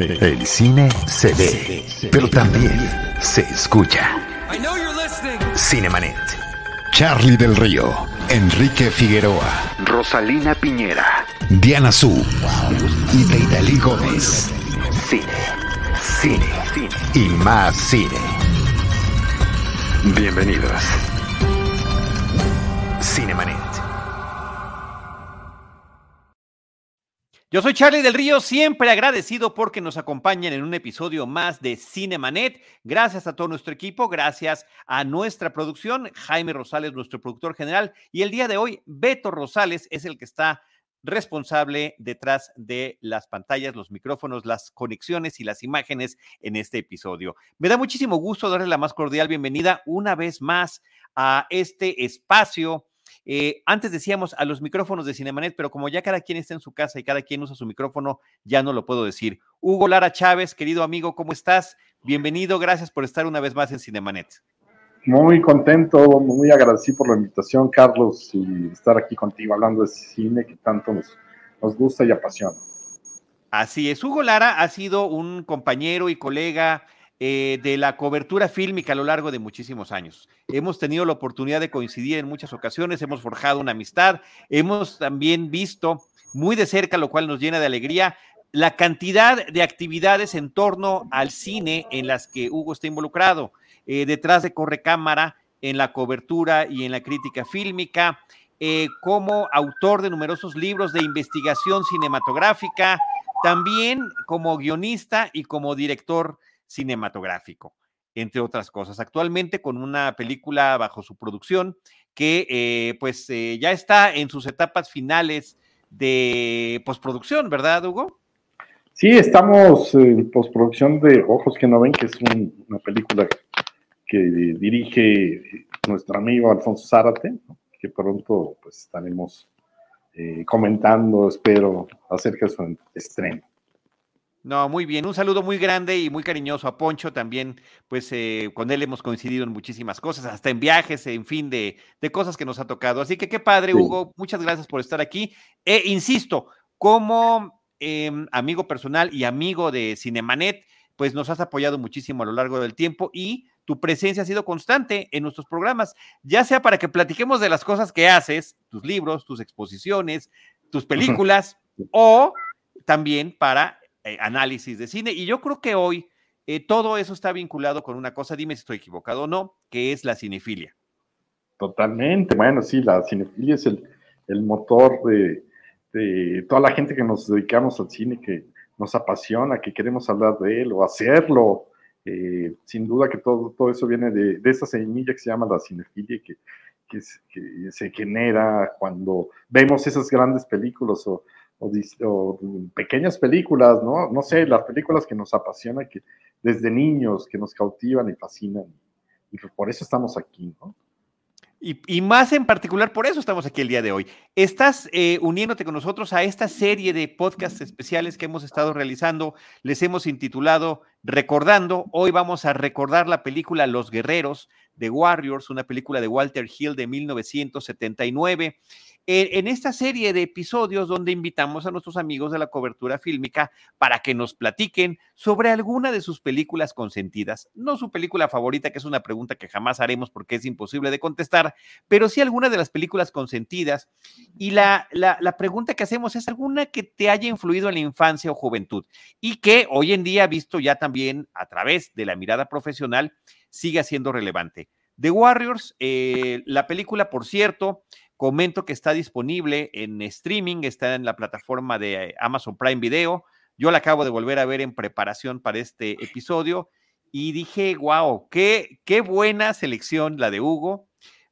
El cine se ve, pero también se escucha. Cinemanet. Charlie del Río, Enrique Figueroa, Rosalina Piñera, Diana Su y Deidali Gómez. Cine, cine, cine y más cine. Bienvenidos. Cinemanet. Yo soy Charlie del Río, siempre agradecido porque nos acompañan en un episodio más de Cinemanet. Gracias a todo nuestro equipo, gracias a nuestra producción, Jaime Rosales, nuestro productor general, y el día de hoy, Beto Rosales es el que está responsable detrás de las pantallas, los micrófonos, las conexiones y las imágenes en este episodio. Me da muchísimo gusto darle la más cordial bienvenida una vez más a este espacio eh, antes decíamos a los micrófonos de Cinemanet, pero como ya cada quien está en su casa y cada quien usa su micrófono, ya no lo puedo decir. Hugo Lara Chávez, querido amigo, ¿cómo estás? Bienvenido, gracias por estar una vez más en Cinemanet. Muy contento, muy agradecido por la invitación, Carlos, y estar aquí contigo hablando de cine que tanto nos, nos gusta y apasiona. Así es, Hugo Lara ha sido un compañero y colega eh, de la cobertura fílmica a lo largo de muchísimos años. Hemos tenido la oportunidad de coincidir en muchas ocasiones, hemos forjado una amistad, hemos también visto muy de cerca, lo cual nos llena de alegría, la cantidad de actividades en torno al cine en las que Hugo está involucrado, eh, detrás de Correcámara, en la cobertura y en la crítica fílmica, eh, como autor de numerosos libros de investigación cinematográfica, también como guionista y como director cinematográfico, entre otras cosas. Actualmente con una película bajo su producción que eh, pues eh, ya está en sus etapas finales de postproducción, ¿verdad, Hugo? Sí, estamos en postproducción de Ojos que no ven, que es una película que dirige nuestro amigo Alfonso Zárate, que pronto pues estaremos eh, comentando, espero, acerca de su estreno. No, muy bien. Un saludo muy grande y muy cariñoso a Poncho también, pues eh, con él hemos coincidido en muchísimas cosas, hasta en viajes, en fin, de, de cosas que nos ha tocado. Así que qué padre, Hugo. Muchas gracias por estar aquí. E insisto, como em, amigo personal y amigo de Cinemanet, pues nos has apoyado muchísimo a lo largo del tiempo y tu presencia ha sido constante en nuestros programas, ya sea para que platiquemos de las cosas que haces, tus libros, tus exposiciones, tus películas, o también para eh, análisis de cine. Y yo creo que hoy eh, todo eso está vinculado con una cosa, dime si estoy equivocado o no, que es la cinefilia. Totalmente, bueno, sí, la cinefilia es el, motor de, toda la gente que nos dedicamos al cine, que nos apasiona, que queremos hablar de él o hacerlo. Eh, sin duda que todo, todo eso viene de, esa semilla que se llama la cinefilia, que, que, se genera cuando vemos esas grandes películas o, o, pequeñas películas, ¿no? No sé, las películas que nos apasionan, que desde niños, que nos cautivan y fascinan. Y por eso estamos aquí, ¿no? Y, más en particular, por eso estamos aquí el día de hoy. Estás eh, uniéndote con nosotros a esta serie de podcasts especiales que hemos estado realizando. Les hemos intitulado Recordando. Hoy vamos a recordar la película Los Guerreros de Warriors, una película de Walter Hill de 1979 en esta serie de episodios donde invitamos a nuestros amigos de la cobertura fílmica para que nos platiquen sobre alguna de sus películas consentidas. No su película favorita, que es una pregunta que jamás haremos porque es imposible de contestar, pero sí alguna de las películas consentidas. Y la, la, pregunta que hacemos es alguna que te haya influido en la infancia o juventud y que hoy en día, visto ya también a través de la mirada profesional, siga siendo relevante. The Warriors, eh, la película, por cierto, Comento que está disponible en streaming, está en la plataforma de Amazon Prime Video. Yo la acabo de volver a ver en preparación para este episodio y dije, wow, qué, qué buena selección la de Hugo.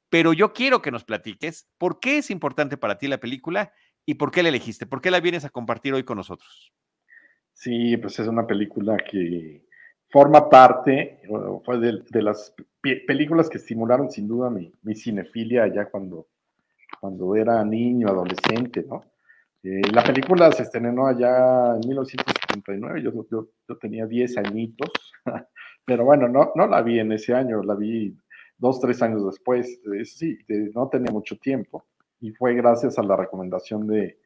Pero yo quiero que nos platiques por qué es importante para ti la película y por qué la elegiste, por qué la vienes a compartir hoy con nosotros. Sí, pues es una película que forma parte, fue de, las películas que estimularon sin duda mi, mi cinefilia ya cuando cuando era niño, adolescente, ¿no? Eh, la película se estrenó allá en 1979, yo, yo, yo tenía 10 añitos, pero bueno, no, no la vi en ese año, la vi dos, tres años después, sí, no tenía mucho tiempo, y fue gracias a la recomendación de,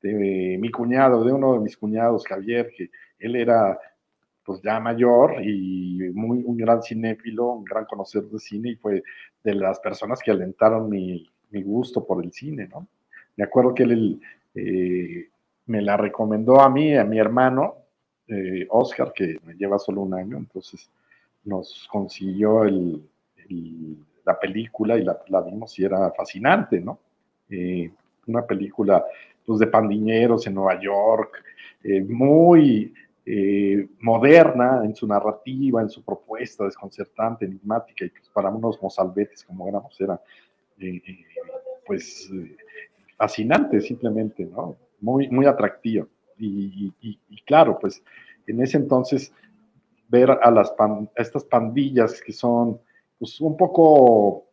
de mi cuñado, de uno de mis cuñados, Javier, que él era pues ya mayor y muy un gran cinéfilo, un gran conocedor de cine y fue de las personas que alentaron mi, mi gusto por el cine, ¿no? Me acuerdo que él eh, me la recomendó a mí, a mi hermano, eh, Oscar, que me lleva solo un año, entonces nos consiguió la película y la, vimos y era fascinante, ¿no? Eh, una película pues, de pandiñeros en Nueva York, muy moderna en su narrativa, en su propuesta, desconcertante, enigmática, y pues para unos mozalbetes como éramos, era pues fascinante simplemente, ¿no? Muy, muy atractivo. Y, claro, pues en ese entonces ver a, las estas pandillas que son pues, un poco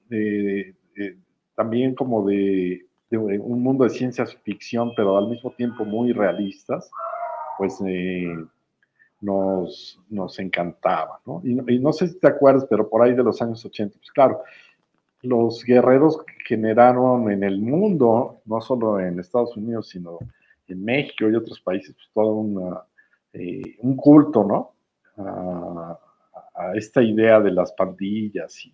también como de, un mundo de ciencia ficción, pero al mismo tiempo muy realistas, pues eh, nos, nos encantaba, ¿no? Y, y, no sé si te acuerdas, pero por ahí de los años 80, pues claro, los guerreros generaron en el mundo, no solo en Estados Unidos, sino en México y otros países, pues todo eh, un culto, ¿no? A, esta idea de las pandillas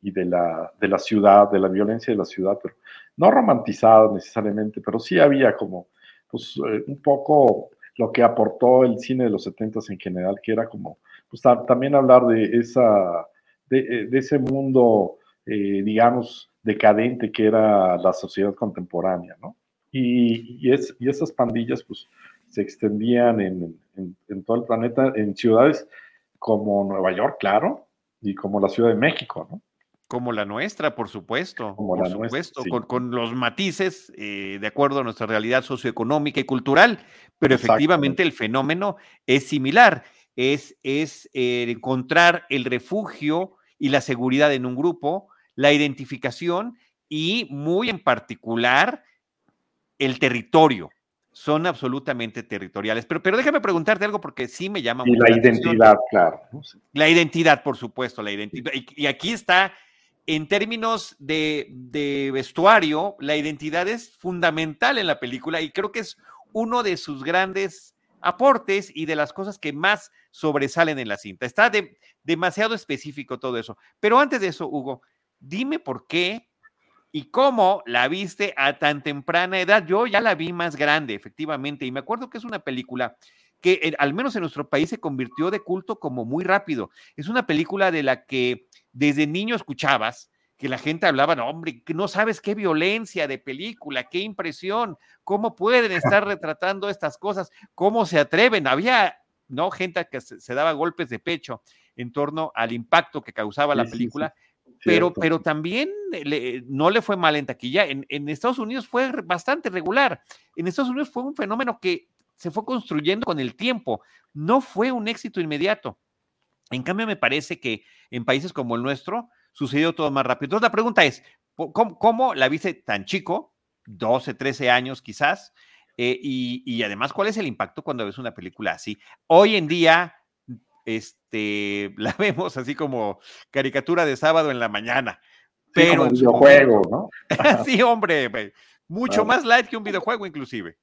y, de, la, de la ciudad, de la violencia de la ciudad, pero no romantizada necesariamente, pero sí había como, pues, eh, un poco lo que aportó el cine de los 70 en general, que era como, pues, también hablar de esa, de, de ese mundo eh, digamos, decadente que era la sociedad contemporánea, ¿no? Y, es, y esas pandillas, pues, se extendían en, en, todo el planeta, en ciudades como Nueva York, claro, y como la Ciudad de México, ¿no? Como la nuestra, por supuesto. Como por supuesto, con, con, los matices eh, de acuerdo a nuestra realidad socioeconómica y cultural, pero efectivamente el fenómeno es similar. Es, es eh, encontrar el refugio y la seguridad en un grupo, la identificación y muy en particular el territorio. Son absolutamente territoriales. Pero, pero déjame preguntarte algo porque sí me llama y la, identidad, claro. La identidad, por supuesto, la identidad. Y, aquí está, en términos de, de vestuario, la identidad es fundamental en la película y creo que es uno de sus grandes aportes y de las cosas que más sobresalen en la cinta. Está de, demasiado específico todo eso. Pero antes de eso, Hugo, dime por qué y cómo la viste a tan temprana edad. Yo ya la vi más grande, efectivamente, y me acuerdo que es una película que eh, al menos en nuestro país se convirtió de culto como muy rápido. Es una película de la que desde niño escuchabas que la gente hablaba, no, hombre, no sabes qué violencia de película, qué impresión, cómo pueden estar retratando estas cosas, cómo se atreven. Había, ¿no? Gente que se, daba golpes de pecho en torno al impacto que causaba la película. Pero, pero también no le fue mal en taquilla. En, en, Estados Unidos fue bastante regular. En Estados Unidos fue un fenómeno que se fue construyendo con el tiempo. No fue un éxito inmediato. En cambio, me parece que en países como el nuestro sucedió todo más rápido. Entonces, la pregunta es, ¿cómo, cómo la viste tan chico? 12, 13 años quizás. Eh, y, y además, ¿cuál es el impacto cuando ves una película así? Hoy en día, este, la vemos así como caricatura de sábado en la mañana. Pero sí, videojuego, ¿no? sí, hombre, mucho más light que un videojuego inclusive.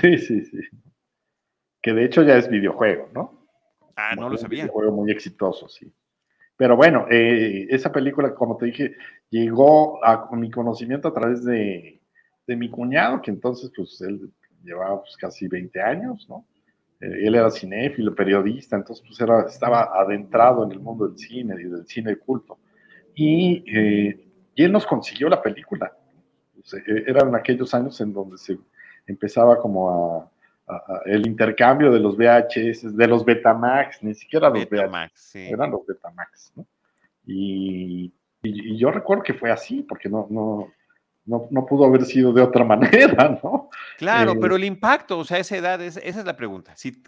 Sí, sí, sí. Que de hecho ya es videojuego, ¿no? Ah, no lo sabía. Un videojuego muy exitoso, sí. Pero bueno, eh, esa película, como te dije, llegó a mi conocimiento a través de, de mi cuñado, que entonces, pues, él llevaba pues, casi 20 años, ¿no? Él era cinéfilo, periodista, entonces pues era, estaba adentrado en el mundo del cine y del cine de culto. Y, eh, y él nos consiguió la película. E, eran aquellos años en donde se empezaba como a, el intercambio de los VHS, de los Betamax, ni siquiera los Betamax, eran los Betamax. ¿no? Y, y, y, yo recuerdo que fue así, porque no, no, no, pudo haber sido de otra manera, ¿no? Claro, eh, pero el impacto, o sea, esa edad, esa es la pregunta. Si,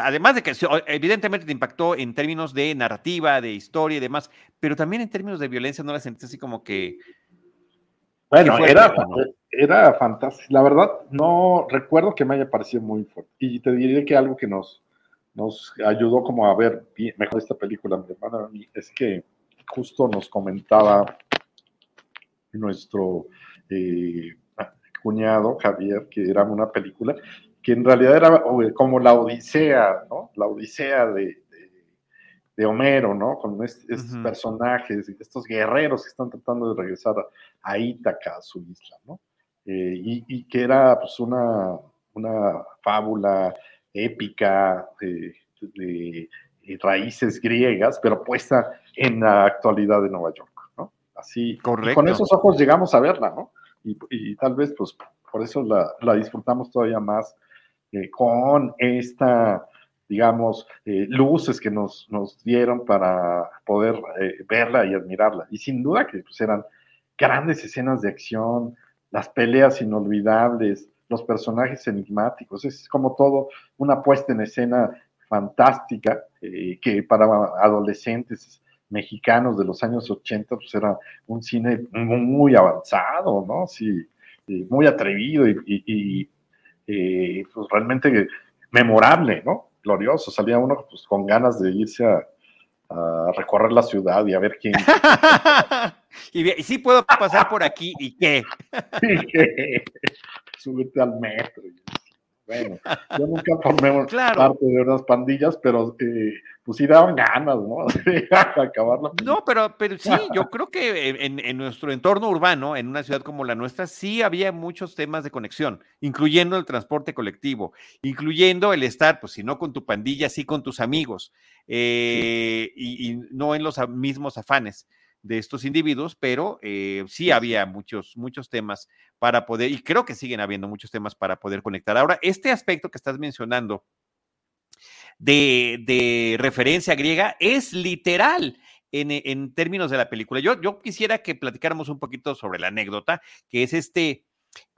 además de que evidentemente te impactó en términos de narrativa, de historia y demás, pero también en términos de violencia, ¿no la sentiste así como que... Bueno, era, era fantástico. La verdad, no recuerdo que me haya parecido muy fuerte. Y te diré que algo que nos, nos ayudó como a ver mejor esta película, mi hermana, es que justo nos comentaba nuestro eh, cuñado, Javier, que era una película que en realidad era como la Odisea, ¿no? La Odisea de, de, Homero, ¿no? Con estos personajes, estos guerreros que están tratando de regresar a, Ítaca, a su isla, ¿no? Eh, y, que era pues una, una fábula épica de, de, raíces griegas, pero puesta en la actualidad de Nueva York, ¿no? Así, Correcto. con esos ojos llegamos a verla, ¿no? Y, tal vez, pues, por eso la, disfrutamos todavía más eh, con esta, digamos, eh, luces que nos, nos, dieron para poder eh, verla y admirarla. Y sin duda que pues, eran grandes escenas de acción, las peleas inolvidables, los personajes enigmáticos, es como todo una puesta en escena fantástica que para adolescentes mexicanos de los años 80, pues era un cine muy avanzado, ¿no? Sí, muy atrevido y, pues realmente memorable, ¿no? Glorioso. Salía uno pues, con ganas de irse a, recorrer la ciudad y a ver quién. y, sí puedo pasar por aquí, ¿y qué? ¿Y qué? Súbete al metro. Bueno, yo nunca formé parte de unas pandillas, pero eh, pues sí daban ganas, ¿no? Acabarla. No, pero, pero sí, yo creo que en, nuestro entorno urbano, en una ciudad como la nuestra, sí había muchos temas de conexión, incluyendo el transporte colectivo, incluyendo el estar, pues si no con tu pandilla, sí con tus amigos, eh, y, y, no en los mismos afanes de estos individuos, pero eh, sí había muchos, muchos temas para poder, y creo que siguen habiendo muchos temas para poder conectar. Ahora, este aspecto que estás mencionando de, referencia griega es literal. En, términos de la película. Yo, yo quisiera que platicáramos un poquito sobre la anécdota, que es este,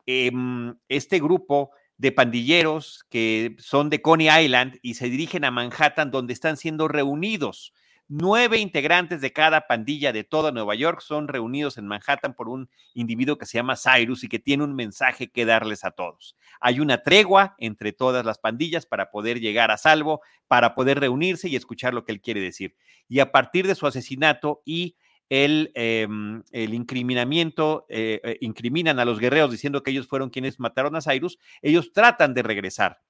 em, este grupo de pandilleros que son de Coney Island y se dirigen a Manhattan, donde están siendo reunidos Nueve integrantes de cada pandilla de toda Nueva York son reunidos en Manhattan por un individuo que se llama Cyrus y que tiene un mensaje que darles a todos. Hay una tregua entre todas las pandillas para poder llegar a salvo, para poder reunirse y escuchar lo que él quiere decir. Y a partir de su asesinato y el, em, el incriminamiento, eh, eh, incriminan a los guerreros diciendo que ellos fueron quienes mataron a Cyrus, ellos tratan de regresar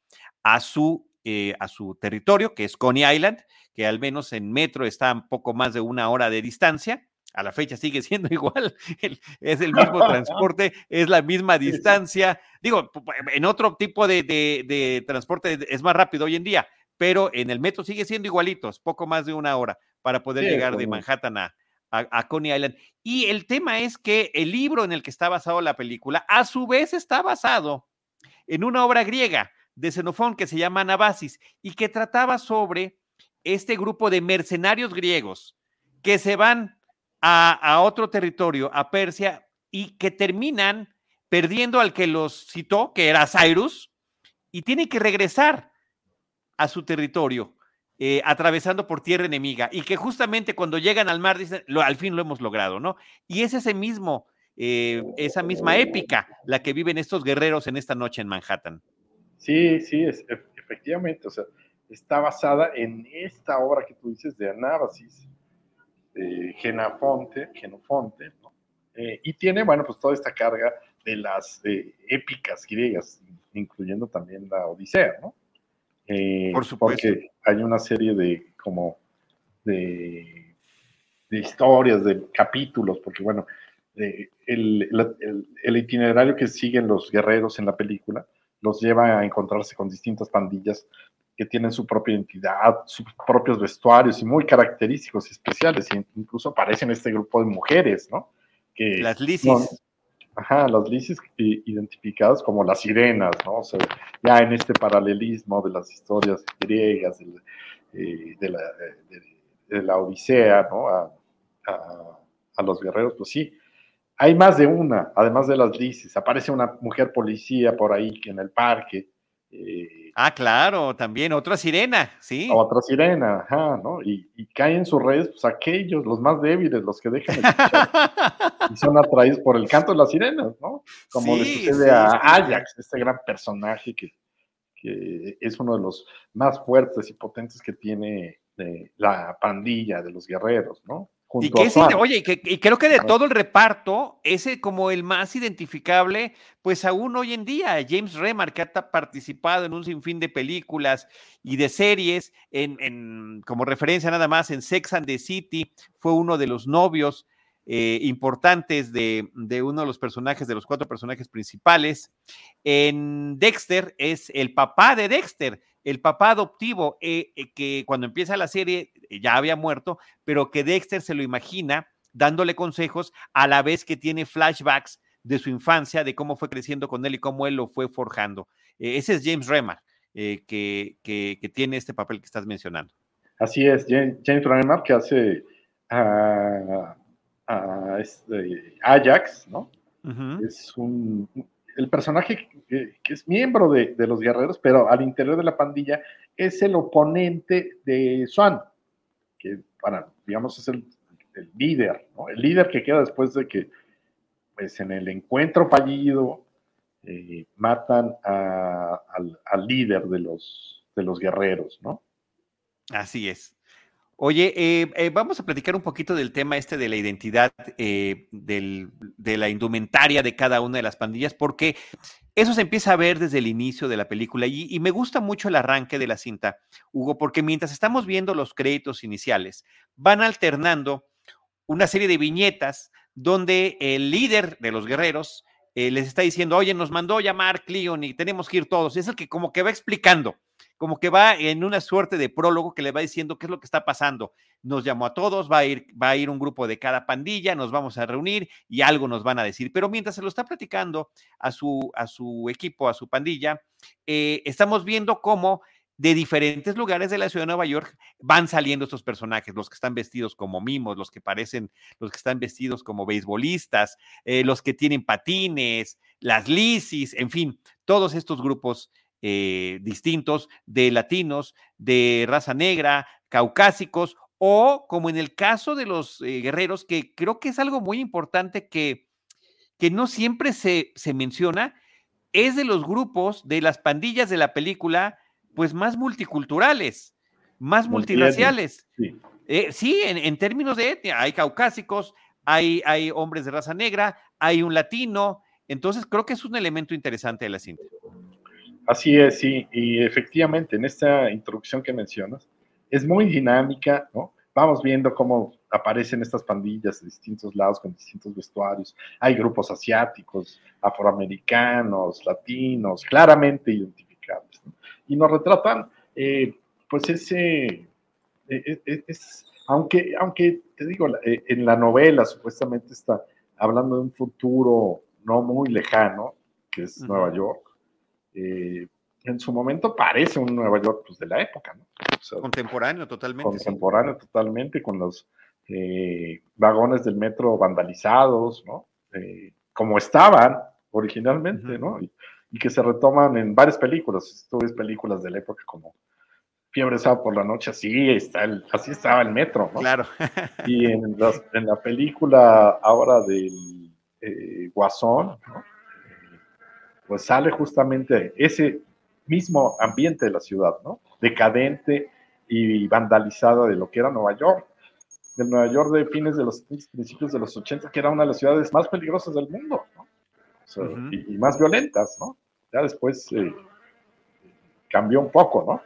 a su eh, a su territorio, que es Coney Island, que al menos en metro está un poco más de una hora de distancia. A la fecha sigue siendo igual, es el mismo transporte, es la misma distancia. Digo, en otro tipo de, transporte es más rápido hoy en día, pero en el metro sigue siendo igualitos, poco más de una hora para poder llegar de Manhattan a, a, Coney Island. Y el tema es que el libro en el que está basado la película, a su vez está basado en una obra griega de Xenofón que se llama Anabasis y que trataba sobre este grupo de mercenarios griegos que se van a, otro territorio, a Persia, y que terminan perdiendo al que los citó, que era Cyrus, y tienen que regresar a su territorio, eh, atravesando por tierra enemiga, y que justamente cuando llegan al mar dicen, al fin lo hemos logrado, ¿no? Y es ese mismo, eh, esa misma épica la que viven estos guerreros en esta noche en Manhattan. Sí, sí, es, efectivamente, o sea, está basada en esta obra que tú dices de Anábasis, de Genofonte, Genofonte, ¿no? Eh, y tiene, bueno, pues toda esta carga de las eh, épicas griegas, incluyendo también la Odisea, ¿no? Eh, Por supuesto. Porque hay una serie de, como, de, de historias, de capítulos, porque, bueno, el, el itinerario que siguen los guerreros en la película, los lleva a encontrarse con distintas pandillas que tienen su propia identidad, sus propios vestuarios y muy característicos y especiales. E incluso aparecen este grupo de mujeres, ¿no? Que las lisis. ajá, las lisis identificadas como las sirenas, ¿no? O sea, ya en este paralelismo de las historias griegas, eh, de, la, de, la, Odisea, ¿no? A, a los guerreros, pues sí, hay más de una, además de las lisis. Aparece una mujer policía por ahí en el parque. Eh, ah, claro, también otra sirena, sí. Otra sirena, ajá, ¿no? Y, caen en sus redes, pues aquellos, los más débiles, los que dejan y son atraídos por el canto de las sirenas, ¿no? Como le sucede a Ajax, este gran personaje que, es uno de los más fuertes y potentes que tiene eh, la pandilla de los guerreros, ¿no? Y que oye, y, creo que de todo el reparto, ese como el más identificable, pues aún hoy en día, James Remar, que ha participado en un sinfín de películas y de series, en, como referencia nada más, en Sex and the City, fue uno de los novios eh, importantes de, de, uno de los personajes, de los cuatro personajes principales. En Dexter es el papá de Dexter, el papá adoptivo, eh, eh, que cuando empieza la serie ya había muerto, pero que Dexter se lo imagina dándole consejos a la vez que tiene flashbacks de su infancia, de cómo fue creciendo con él y cómo él lo fue forjando. ese es James Remar, que, que, tiene este papel que estás mencionando. Así es, James, Remar, que hace este, Ajax, ¿no? Es un, el personaje que, es miembro de, los guerreros, pero al interior de la pandilla es el oponente de Swan, que para, digamos, es el, líder, ¿no? El líder que queda después de que, pues en el encuentro fallido, eh, matan al, al, líder de los, de los guerreros, ¿no? Así es. Oye, eh, eh, vamos a platicar un poquito del tema este de la identidad eh, de la indumentaria de cada una de las pandillas, porque eso se empieza a ver desde el inicio de la película y, me gusta mucho el arranque de la cinta, Hugo, porque mientras estamos viendo los créditos iniciales, van alternando una serie de viñetas donde el líder de los guerreros les está diciendo, oye, nos mandó llamar Cleon y tenemos que ir todos. Es el que como que va explicando como que va en una suerte de prólogo que le va diciendo qué es lo que está pasando. Nos llamó a todos, va a ir, va a ir un grupo de cada pandilla, nos vamos a reunir y algo nos van a decir. Pero mientras se lo está platicando a su, a su equipo, a su pandilla, eh, estamos viendo cómo de diferentes lugares de la ciudad de Nueva York van saliendo estos personajes, los que están vestidos como mimos, los que parecen, los que están vestidos como beisbolistas, eh, los que tienen patines, las lisis, en fin, todos estos grupos eh, distintos de latinos, de raza negra, caucásicos, o como en el caso de los eh, guerreros, que creo que es algo muy importante que, que no siempre se, se, menciona, es de los grupos, de las pandillas de la película, pues más multiculturales, más multiraciales. Sí, eh, sí en, en, términos de etnia, hay caucásicos, hay, hay hombres de raza negra, hay un latino, entonces creo que es un elemento interesante de la cinta. Así es, sí, y efectivamente en esta introducción que mencionas es muy dinámica, ¿no? Vamos viendo cómo aparecen estas pandillas de distintos lados con distintos vestuarios. Hay grupos asiáticos, afroamericanos, latinos, claramente identificables. ¿no? Y nos retratan, eh, pues ese, e, e, e, es, aunque, aunque te digo, eh, en la novela supuestamente está hablando de un futuro no muy lejano, que es Nueva York, eh, en su momento parece un Nueva York pues, de la época, ¿no? contemporáneo totalmente. Contemporáneo totalmente, con los eh, vagones del metro vandalizados, ¿no? Eh, como estaban originalmente, ¿no? Y, que se retoman en varias películas. Tú ves películas de la época como Fiebre Sábado por la Noche, así, está el, así estaba el metro, ¿no? Claro. y en, en la película ahora del Guasón, ¿no? Pues sale justamente ese mismo ambiente de la ciudad, ¿no? Decadente y vandalizada de lo que era Nueva York, del Nueva York de fines de los principios de los 80, que era una de las ciudades más peligrosas del mundo, ¿no? y, más violentas, ¿no? Ya después eh, cambió un poco, ¿no?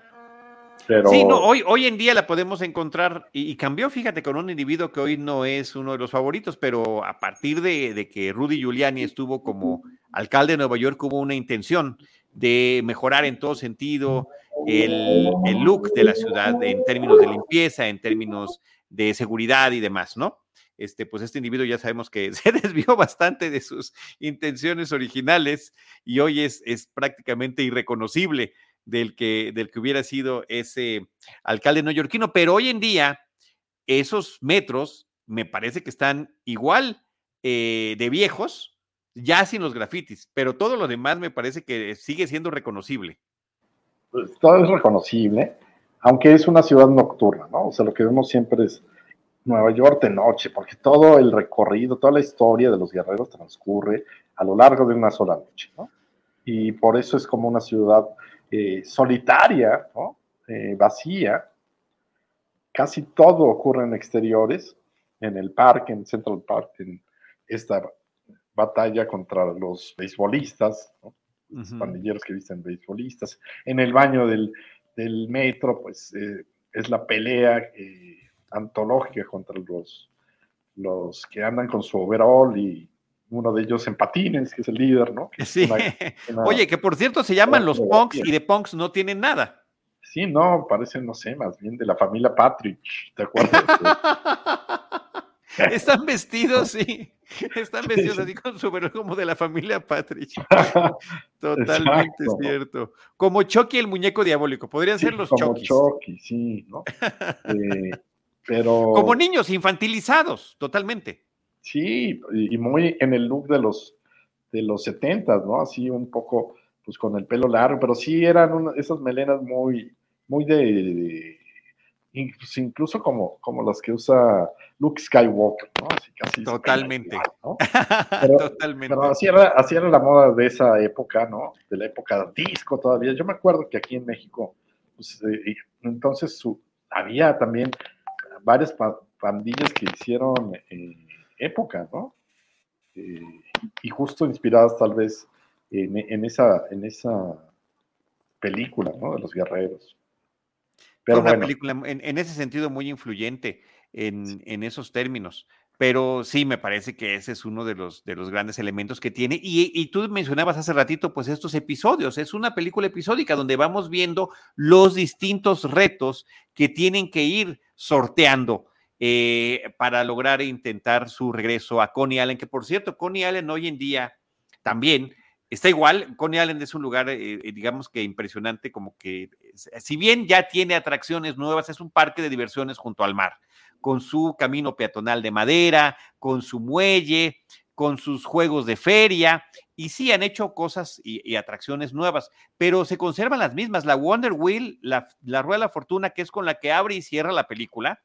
Sí, no, hoy, hoy en día la podemos encontrar y, cambió, fíjate, con un individuo que hoy no es uno de los favoritos, pero a partir de, que Rudy Giuliani estuvo como alcalde de Nueva York hubo una intención de mejorar en todo sentido el, el look de la ciudad en términos de limpieza, en términos de seguridad y demás, ¿no? Este, pues este individuo ya sabemos que se desvió bastante de sus intenciones originales y hoy es, es prácticamente irreconocible del que, del que hubiera sido ese alcalde neoyorquino, pero hoy en día esos metros me parece que están igual eh, de viejos, ya sin los grafitis, pero todo lo demás me parece que sigue siendo reconocible. Pues, todo es reconocible, aunque es una ciudad nocturna, ¿no? O sea, lo que vemos siempre es Nueva York de noche, porque todo el recorrido, toda la historia de los guerreros transcurre a lo largo de una sola noche, ¿no? Y por eso es como una ciudad eh, solitaria, eh, vacía. Casi todo ocurre en exteriores en el parque, en Central Park, en esta batalla contra los beisbolistas, los pandilleros que visten beisbolistas. En el baño del, metro, pues eh, es la pelea eh, antológica contra los, los que andan con su overall y uno de ellos en patines, que es el líder, ¿no? sí. Oye, que por cierto se llaman los punks y de punks no tienen nada. Sí, no, parecen, no sé, más bien de la familia Patrick, ¿te acuerdas? Están vestidos, sí. Están vestidos así con su como de la familia Patrick. Totalmente cierto. Como Chucky el muñeco diabólico. Podrían ser los como Chucky, sí, ¿no? Eh, pero. Como niños infantilizados, totalmente. Sí, y muy en el look de los de los 70, ¿no? Así un poco, pues con el pelo largo, pero sí eran esas melenas muy, muy de incluso como, como las que usa Luke Skywalker, ¿no? Así casi Totalmente. Pero, Totalmente. Pero así era, así era la moda de esa época, ¿no? De la época disco todavía. Yo me acuerdo que aquí en México, pues, eh, entonces su, había también varias pandillas que hicieron eh, época, ¿no? Eh, y justo inspiradas tal vez en, en, esa, en esa película, ¿no? De los guerreros. Pero una película en, ese sentido muy influyente en, esos términos. Pero sí, me parece que ese es uno de los, de los grandes elementos que tiene. Y, y, tú mencionabas hace ratito, pues estos episodios. Es una película episódica donde vamos viendo los distintos retos que tienen que ir sorteando eh, para lograr intentar su regreso a Coney Allen, que por cierto, Coney Allen hoy en día también está igual. Coney Island es un lugar, eh, eh, digamos que impresionante, como que, si bien ya tiene atracciones nuevas, es un parque de diversiones junto al mar, con su camino peatonal de madera, con su muelle, con sus juegos de feria, y sí han hecho cosas y, atracciones nuevas, pero se conservan las mismas. La Wonder Wheel, la, la Rueda de la Fortuna, que es con la que abre y cierra la película,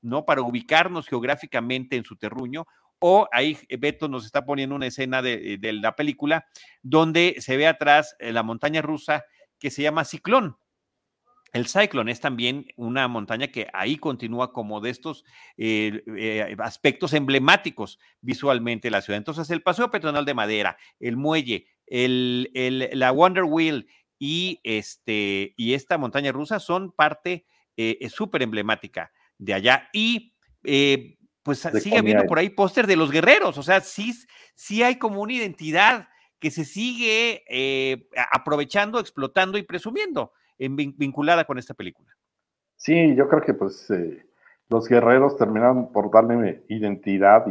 ¿no? Para ubicarnos geográficamente en su terruño, o ahí eh, Beto nos está poniendo una escena de, la película donde se ve atrás eh, la montaña rusa que se llama Ciclón. El Cyclone es también una montaña que ahí continúa como de estos eh, aspectos emblemáticos visualmente de la ciudad. Entonces, el paseo peatonal de madera, el muelle, el, la Wonder Wheel y, este, y esta montaña rusa son parte súper emblemática de allá. Y pues sigue habiendo por ahí póster de los guerreros, o sea, sí, sí hay como una identidad que se sigue eh, aprovechando, explotando y presumiendo en, vinculada con esta película. Sí, yo creo que pues eh, los guerreros terminaron por darle identidad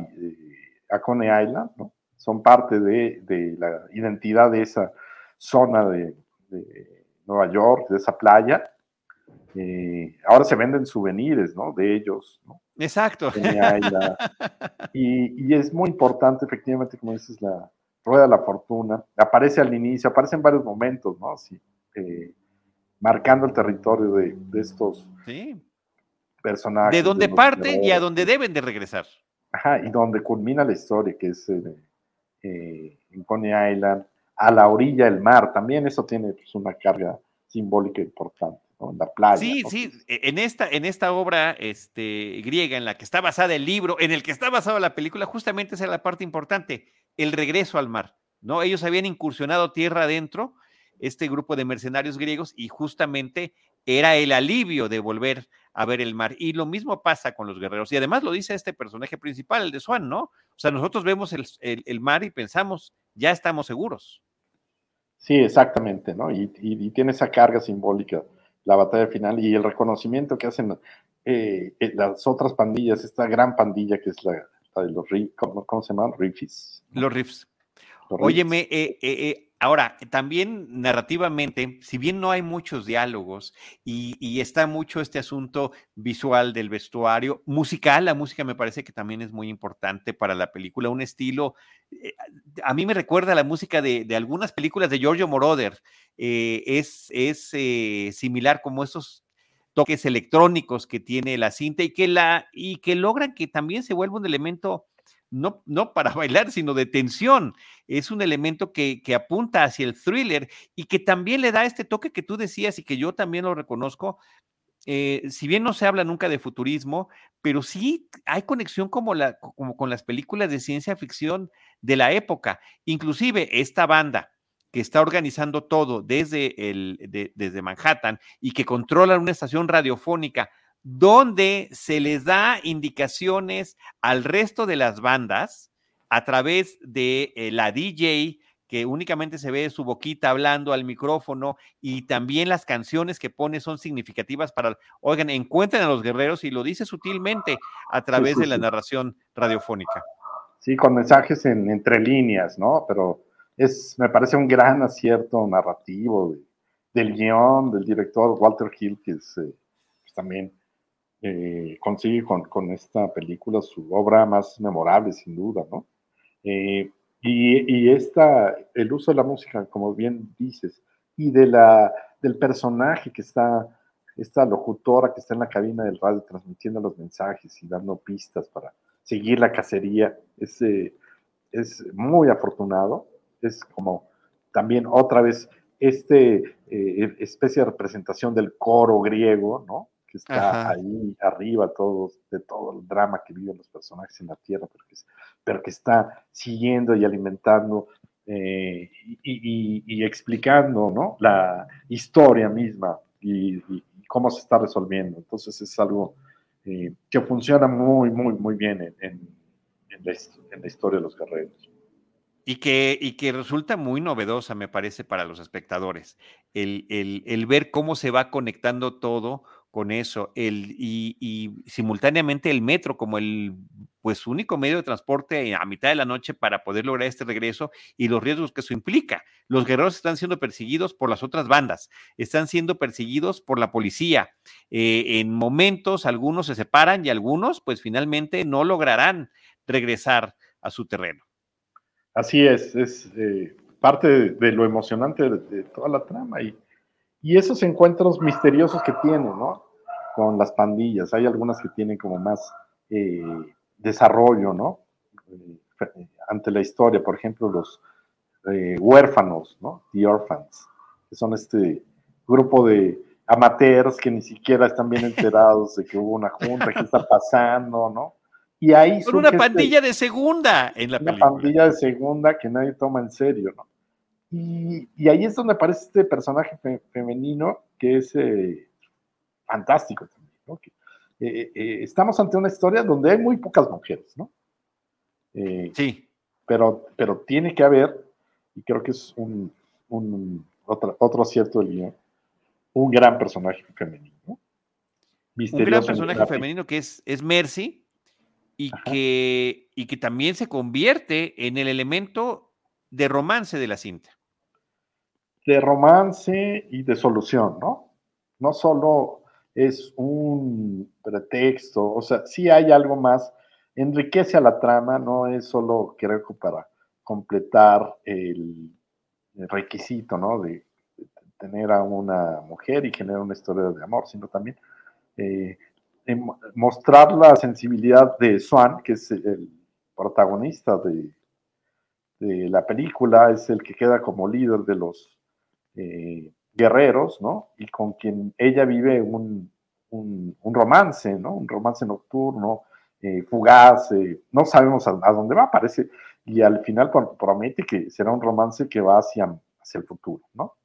a Coney Island, ¿no? Son parte de, la identidad de esa zona de, Nueva York, de esa playa. Eh, ahora se venden souvenirs, ¿no? De ellos, ¿no? Exacto. Y, es muy importante, efectivamente, como dices, la rueda de la fortuna. Aparece al inicio, aparece en varios momentos, ¿no? Sí, eh, marcando el territorio de, estos personajes. De donde parten y a donde deben de regresar. Ajá, y donde culmina la historia, que es eh, eh, en Coney Island, a la orilla del mar. También eso tiene pues, una carga simbólica importante la playa. Sí, sí, e, en esta, en esta obra este, griega en la que está basada el libro, en el que está basada la película, justamente esa es la parte importante, el regreso al mar, ¿no? Ellos habían incursionado tierra adentro, este grupo de mercenarios griegos, y justamente era el alivio de volver a ver el mar. Y lo mismo pasa con los guerreros. Y además lo dice este personaje principal, el de Swan, ¿no? O sea, nosotros vemos el, el, mar y pensamos, ya estamos seguros. Sí, exactamente, ¿no? Y, y, y tiene esa carga simbólica la batalla final y el reconocimiento que hacen eh, eh, las otras pandillas, esta gran pandilla que es la, de los ¿cómo, ¿cómo, se llaman? Riffs. Los Riffs. Óyeme, eh, ahora, también narrativamente, si bien no hay muchos diálogos y, está mucho este asunto visual del vestuario, musical, la música me parece que también es muy importante para la película, un estilo, a mí me recuerda la música de, algunas películas de Giorgio Moroder, es, es similar como esos toques electrónicos que tiene la cinta y que, la, y que logran que también se vuelva un elemento no, no para bailar, sino de tensión. Es un elemento que, que, apunta hacia el thriller y que también le da este toque que tú decías y que yo también lo reconozco, eh, si bien no se habla nunca de futurismo, pero sí hay conexión como, la, como con las películas de ciencia ficción de la época. Inclusive esta banda que está organizando todo desde, el, desde Manhattan y que controla una estación radiofónica donde se les da indicaciones al resto de las bandas a través de eh, la DJ que únicamente se ve su boquita hablando al micrófono y también las canciones que pone son significativas para, oigan, encuentren a los guerreros y lo dice sutilmente a través de la narración radiofónica. Sí, con mensajes en, entre líneas, ¿no? Pero es, me parece un gran acierto narrativo del guion del director Walter Hill, que es, eh, pues también eh, consigue con, esta película su obra más memorable, sin duda, ¿no? Eh, y, esta, el uso de la música, como bien dices, y de la, del personaje que está, esta locutora que está en la cabina del radio transmitiendo los mensajes y dando pistas para seguir la cacería, es, eh, es muy afortunado. Es como también otra vez este eh, especie de representación del coro griego, ¿no? Que está ahí arriba todos, de todo el drama que viven los personajes en la Tierra, pero que, pero que está siguiendo y alimentando eh, y, explicando ¿no? la historia misma y, cómo se está resolviendo. Entonces es algo eh, que funciona muy, muy, muy bien en, en, la, en la historia de los guerreros. Y que, y que resulta muy novedosa, me parece, para los espectadores, el, el, el ver cómo se va conectando todo con eso, el, y, simultáneamente el metro como el pues único medio de transporte a mitad de la noche para poder lograr este regreso y los riesgos que eso implica. Los guerreros están siendo perseguidos por las otras bandas, están siendo perseguidos por la policía. Eh, en momentos algunos se separan y algunos pues finalmente no lograrán regresar a su terreno. Así es, es eh, parte de, lo emocionante de toda la trama y y esos encuentros misteriosos que tienen, ¿no? Con las pandillas. Hay algunas que tienen como más eh, desarrollo, ¿no? Eh, ante la historia, por ejemplo, los eh, huérfanos, ¿no? The Orphans, que son este grupo de amateurs que ni siquiera están bien enterados de que hubo una junta, qué está pasando, ¿no? Y ahí son una este pandilla de segunda en la una película. Una pandilla de segunda que nadie toma en serio, ¿no? Y, ahí es donde aparece este personaje femenino que es eh, fantástico también. ¿no? Eh, eh, estamos ante una historia donde hay muy pocas mujeres, ¿no? sí. Pero, pero tiene que haber, y creo que es un, otro, otro acierto del guion, un gran personaje femenino. ¿no? Un gran personaje femenino que es, es Mercy y que, y que también se convierte en el elemento de romance de la cinta de romance y de solución, ¿no? No solo es un pretexto, o sea, sí hay algo más, enriquece a la trama, no es solo, creo que para completar el, requisito, ¿no? De, tener a una mujer y generar una historia de amor, sino también eh, mostrar la sensibilidad de Swan, que es el protagonista de la película, es el que queda como líder de los eh, guerreros, ¿no? Y con quien ella vive un, romance, ¿no? Un romance nocturno, eh, fugaz, eh, no sabemos a, dónde va, parece, y al final promete que será un romance que va hacia, hacia el futuro, ¿no?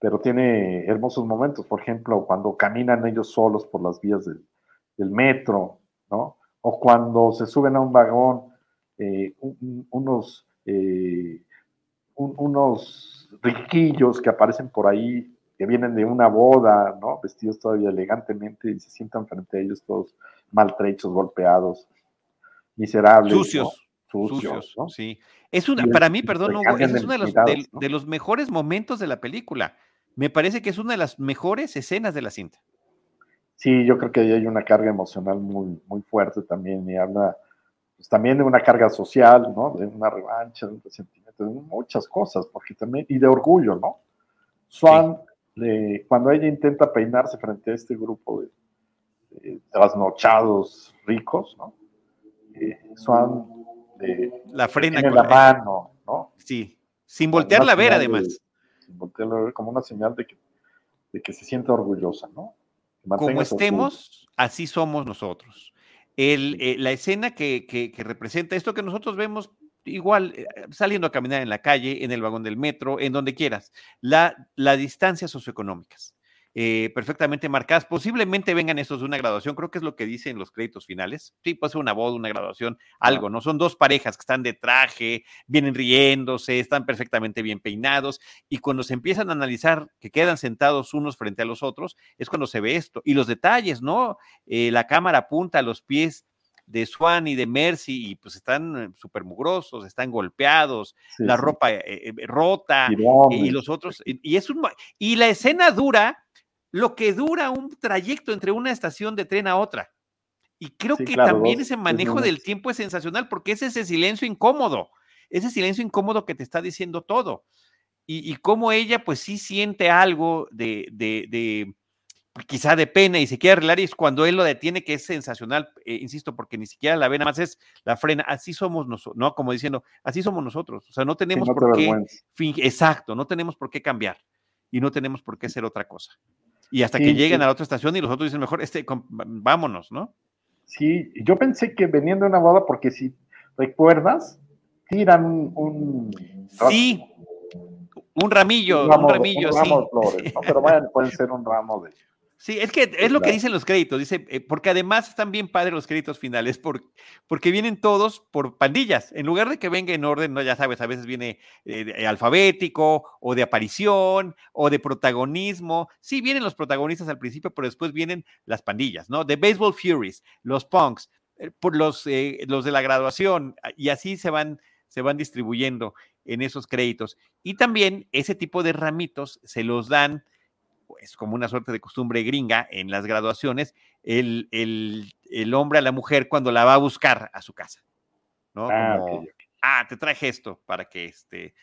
pero tiene hermosos momentos, por ejemplo, cuando caminan ellos solos por las vías del, metro, ¿no? O cuando se suben a un vagón, unos, unos riquillos que aparecen por ahí, que vienen de una boda, ¿no? Vestidos todavía elegantemente y se sientan frente a ellos todos maltrechos, golpeados, miserables. Sucios. Sucios, ¿no? sí. Es una, para mí, perdón, Hugo, es uno de los, de, los mejores momentos de la película. Me parece que es una de las mejores escenas de la cinta. Sí, yo creo que ahí hay una carga emocional muy, muy fuerte también y habla pues, también de una carga social, ¿no? De una revancha, de un resentimiento de muchas cosas, porque también, y de orgullo, ¿no? Swan, cuando ella intenta peinarse frente a este grupo de, trasnochados ricos, ¿no? Eh, Swan la frena con la mano, ¿no? Sí, sin voltearla a ver además. sin voltearla a ver como una señal de que, de que se siente orgullosa, ¿no? como estemos, así somos nosotros. Eh, la escena que, representa esto que nosotros vemos igual eh, saliendo a caminar en la calle, en el vagón del metro, en donde quieras, la, la distancias socioeconómicas. Eh, perfectamente marcadas. Posiblemente vengan estos de una graduación, creo que es lo que dicen los créditos finales. Sí, puede ser una boda, una graduación, algo, ¿no? Son dos parejas que están de traje, vienen riéndose, están perfectamente bien peinados, y cuando se empiezan a analizar que quedan sentados unos frente a los otros, es cuando se ve esto. Y los detalles, ¿no? Eh, la cámara apunta a los pies de Swan y de Mercy y pues están eh, súper mugrosos, están golpeados, la ropa rota y los otros y, es un y la escena dura lo que dura un trayecto entre una estación de tren a otra. Y creo que también ese manejo del tiempo es sensacional porque es ese silencio incómodo, ese silencio incómodo que te está diciendo todo. Y, y cómo ella pues sí siente algo de, de, quizá de pena y se quiere arreglar y es cuando él lo detiene que es sensacional, eh, insisto, porque ni siquiera la ve, nada más es la frena, así somos nosotros, ¿no? Como diciendo, así somos nosotros, o sea, no tenemos por qué, exacto, no tenemos por qué cambiar y no tenemos por qué ser otra cosa. Y hasta que lleguen a la otra estación y los otros dicen, mejor, este, vámonos, ¿no? Sí, yo pensé que venían de una boda porque si recuerdas, tiran un... sí, un ramillo, un, ramillo, sí. Pero bueno, pueden ser un ramo de Sí, es que es lo que dicen los créditos, dice, eh, porque además están bien padres los créditos finales, porque vienen todos por pandillas, en lugar de que venga en orden, no, ya sabes, a veces viene eh, alfabético o de aparición o de protagonismo, sí vienen los protagonistas al principio, pero después vienen las pandillas, ¿no? De Baseball Furies, los punks, eh, por los, los de la graduación, y así se van, se van distribuyendo en esos créditos. Y también ese tipo de ramitos se los dan es como una suerte de costumbre gringa en las graduaciones, el, hombre a la mujer cuando la va a buscar a su casa. ¿no? Ah, ah, te traje esto para que este,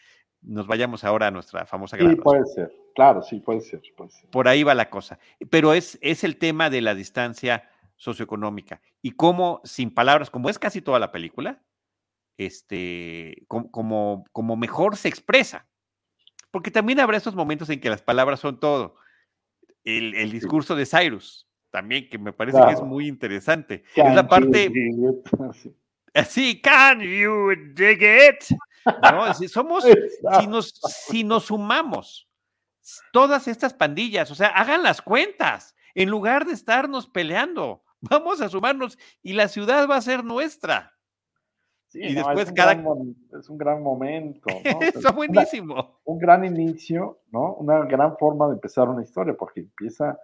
nos vayamos ahora a nuestra famosa graduación. Sí, puede ser, claro, sí, puede ser, Por ahí va la cosa. Pero es, es el tema de la distancia socioeconómica y cómo, sin palabras, como es casi toda la película, este, como, como mejor se expresa. Porque también habrá estos momentos en que las palabras son todo el, discurso de Cyrus, también, que me parece que es muy interesante. es la parte... Así, can you dig it? ¿No? Si somos, si nos, si nos sumamos todas estas pandillas, o sea, hagan las cuentas, en lugar de estarnos peleando, vamos a sumarnos y la ciudad va a ser nuestra. Y después es cada... es un gran momento. ¿no? Está buenísimo. un gran inicio, ¿no? Una gran forma de empezar una historia, porque empieza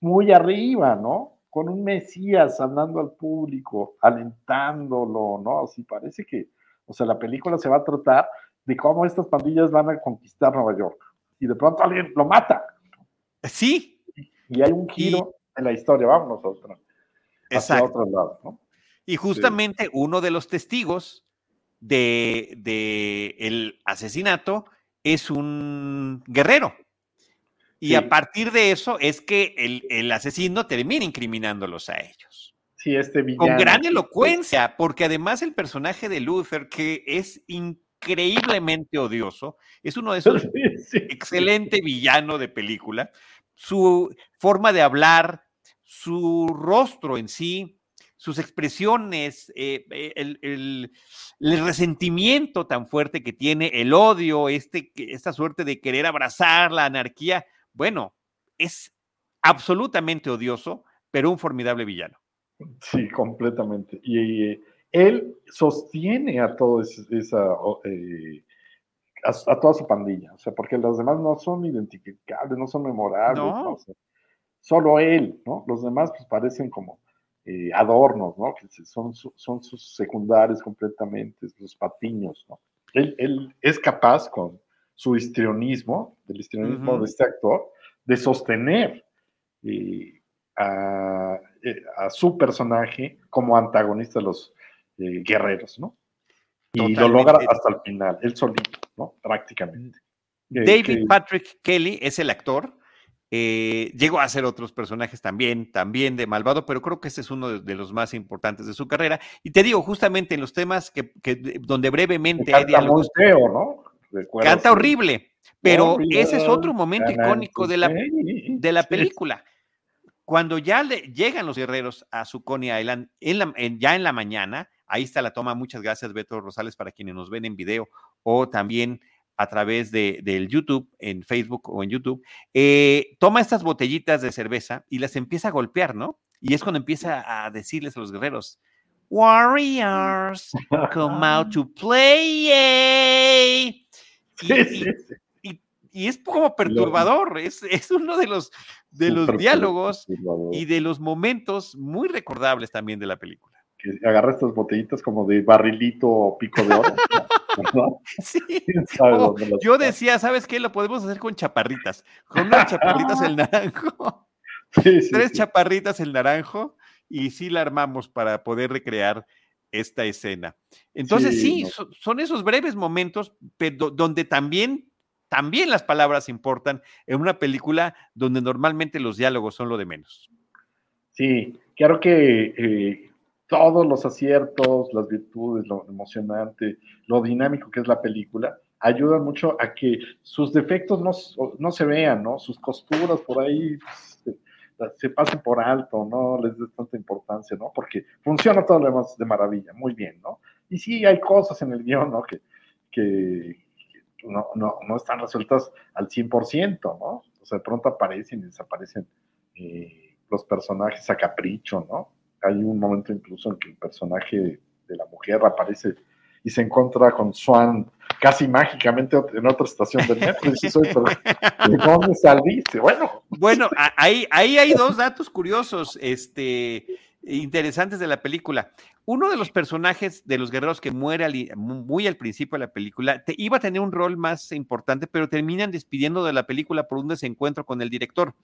muy arriba, ¿no? Con un Mesías hablando al público, alentándolo, ¿no? Así parece que, o sea, la película se va a tratar de cómo estas pandillas van a conquistar Nueva York. Y de pronto alguien lo mata. Sí. Y hay un giro en la historia, vámonos a otro, hacia otro lado, ¿no? Y justamente uno de los testigos de, de, el asesinato es un guerrero. Y a partir de eso es que el, el, asesino termina incriminándolos a ellos. Sí, este Con gran elocuencia, porque además el personaje de Luther, que es increíblemente odioso, es uno de esos excelente villano de película. Su forma de hablar, su rostro en sí, sus expresiones, eh, eh, el, resentimiento tan fuerte que tiene, el odio, este, esta suerte de querer abrazar la anarquía, bueno, es absolutamente odioso, pero un formidable villano. Sí, completamente. Y, eh, él sostiene a todo esa, a, toda su pandilla, o sea, porque los demás no son identificables, no son memorables, solo él, ¿no? Los demás pues parecen como eh, adornos, ¿no? Que son, son sus secundarios completamente, los patiños, ¿no? Él, es capaz con su histrionismo, del histrionismo de este actor, de sostener eh, eh, a, su personaje como antagonista de los guerreros, ¿no? Y lo logra hasta el final, él solito, ¿no? Prácticamente. David Patrick Kelly es el actor eh, llegó a ser otros personajes también, también de malvado, pero creo que este es uno de, los más importantes de su carrera. Y te digo, justamente en los temas que, donde brevemente hay diálogos. ¿no? Canta horrible, pero ese es otro momento icónico de la, de la película. Cuando ya le, llegan los guerreros a su Coney Island, ya en la mañana, ahí está la toma, muchas gracias Beto Rosales para quienes nos ven en video o también a través de, del YouTube, en Facebook o en YouTube, eh, toma estas botellitas de cerveza y las empieza a golpear, ¿no? Y es cuando empieza a decirles a los guerreros, Warriors, come out to play. Y, es como perturbador, es, es uno de los, de los diálogos y de los momentos muy recordables también de la película. Que agarra estas botellitas como de barrilito o pico de oro. sí. yo decía, ¿sabes qué? Lo podemos hacer con chaparritas. Con unas chaparritas el naranjo. Tres chaparritas el naranjo y sí la armamos para poder recrear esta escena. Entonces sí, son esos breves momentos pero donde también, también las palabras importan en una película donde normalmente los diálogos son lo de menos. Sí, claro que eh, todos los aciertos, las virtudes, lo emocionante, lo dinámico que es la película, ayudan mucho a que sus defectos no, no se vean, ¿no? Sus costuras por ahí se pasen por alto, no les des tanta importancia, ¿no? Porque funciona todo lo demás de maravilla, muy bien, ¿no? Y sí hay cosas en el guion, ¿no? Que, que, no, no, no, están resueltas al 100%, ¿no? O sea, de pronto aparecen y desaparecen eh, los personajes a capricho, ¿no? Hay un momento incluso en que el personaje de la mujer aparece y se encuentra con Swan casi mágicamente en otra estación del metro. Y soy, ¿de dónde saliste? Bueno. Bueno, ahí, ahí hay dos datos curiosos, este, interesantes de la película. Uno de los personajes de los guerreros que muere muy al principio de la película te, iba a tener un rol más importante, pero terminan despidiendo de la película por un desencuentro con el director.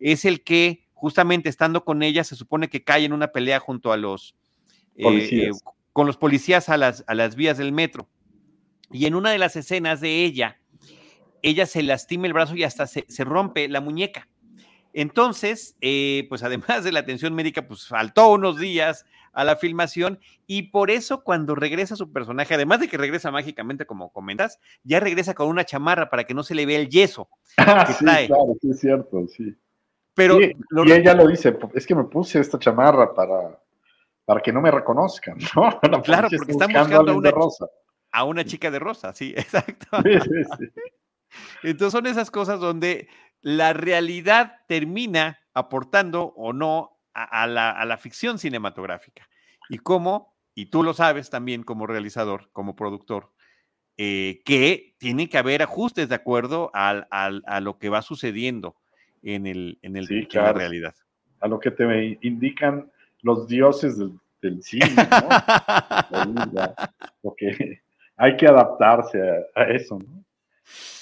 Es el que, justamente estando con ella, se supone que cae en una pelea junto a los eh, con los policías a las, a las vías del metro. Y en una de las escenas de ella, ella se lastima el brazo y hasta se, rompe la muñeca. Entonces, eh, pues además de la atención médica, pues faltó unos días a la filmación y por eso cuando regresa su personaje, además de que regresa mágicamente como comentas, ya regresa con una chamarra para que no se le vea el yeso. Ah, sí, claro, sí es cierto, sí. Pero y ella lo dice, es que me puse esta chamarra para, para que no me reconozcan, ¿no? claro, porque están buscando a una, rosa. a una chica de rosa, sí, exacto. Entonces son esas cosas donde la realidad termina aportando o no a, la, ficción cinematográfica. Y cómo, y tú lo sabes también como realizador, como productor, eh, que tiene que haber ajustes de acuerdo a lo que va sucediendo en, el, en, el, en la realidad. A lo que te indican los dioses del, cine, ¿no? Porque hay que adaptarse a, eso, ¿no?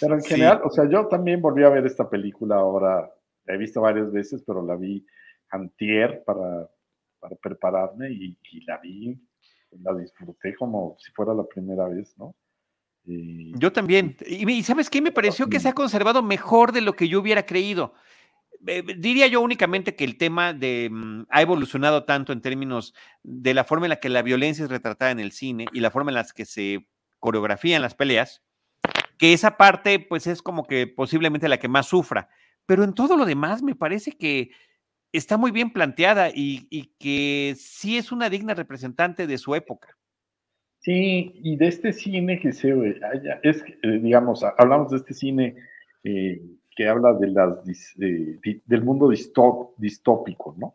Pero en general, o sea, yo también volví a ver esta película ahora, la he visto varias veces, pero la vi antier para, para prepararme y, la vi, la disfruté como si fuera la primera vez, ¿no? yo también. Y, ¿sabes qué? Me pareció que se ha conservado mejor de lo que yo hubiera creído. Eh, diría yo únicamente que el tema de, mm, ha evolucionado tanto en términos de la forma en la que la violencia es retratada en el cine y la forma en la que se coreografían las peleas, que esa parte pues es como que posiblemente la que más sufra. Pero en todo lo demás me parece que está muy bien planteada y, que sí es una digna representante de su época. Sí, y de este cine que se, es, eh, digamos, hablamos de este cine eh, que habla de las, del mundo distópico, ¿no?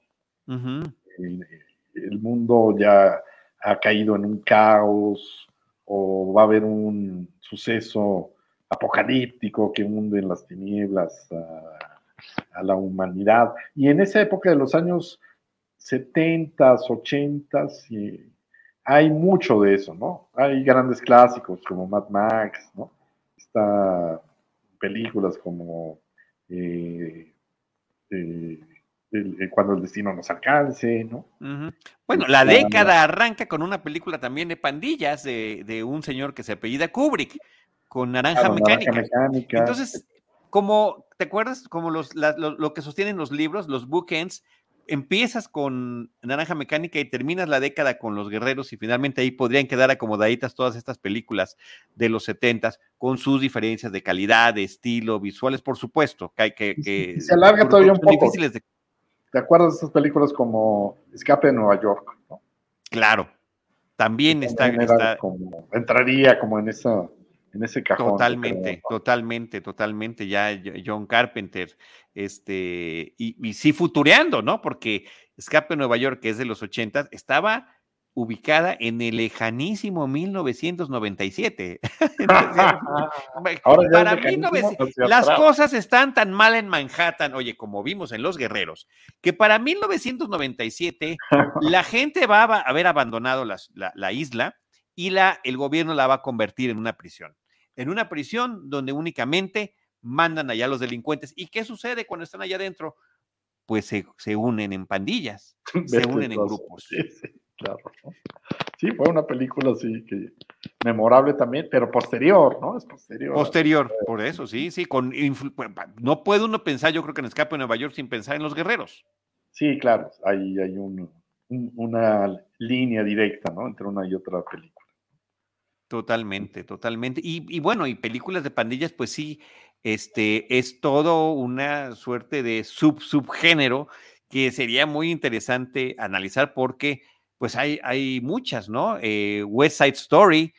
el, mundo ya ha caído en un caos o va a haber un suceso apocalíptico que hunde en las tinieblas a, la humanidad. Y en esa época de los años 70, 80, hay mucho de eso, ¿no? Hay grandes clásicos como Mad Max, ¿no? Está películas como eh, eh, Cuando el destino nos alcance, ¿no? Bueno, la década arranca con una película también de pandillas de, un señor que se apellida Kubrick, con Naranja, Mecánica. Entonces, como, ¿te acuerdas? Como los, lo, que sostienen los libros, los bookends, empiezas con Naranja Mecánica y terminas la década con Los Guerreros y finalmente ahí podrían quedar acomodaditas todas estas películas de los setentas con sus diferencias de calidad, de estilo, visuales, por supuesto, que, que, se alarga todavía un poco. ¿Te acuerdas de esas películas como Escape de Nueva York? Claro, también está, Como, entraría como en esa en ese cajón. Totalmente, totalmente, totalmente. Ya John Carpenter, este, y, y, sí futureando, ¿no? Porque Escape Nueva York, que es de los 80, estaba ubicada en el lejanísimo 1997. Ahora para las cosas están tan mal en Manhattan, oye, como vimos en Los Guerreros, que para 1997 la gente va a haber abandonado la, isla y la, el gobierno la va a convertir en una prisión. En una prisión donde únicamente mandan allá los delincuentes. ¿Y qué sucede cuando están allá adentro? Pues se, unen en pandillas, se unen en grupos. Claro. Sí, fue una película así que memorable también, pero posterior, ¿no? Es posterior. Posterior, por eso, sí, sí. Con no puede uno pensar, yo creo que en Escape de Nueva York sin pensar en los guerreros. Sí, claro, hay, hay una línea directa, ¿no? Entre una y otra película. Totalmente, totalmente. Y, y, bueno, y películas de pandillas, pues sí, este es todo una suerte de sub subgénero que sería muy interesante analizar porque pues hay, hay muchas, ¿no? Eh, West Side Story,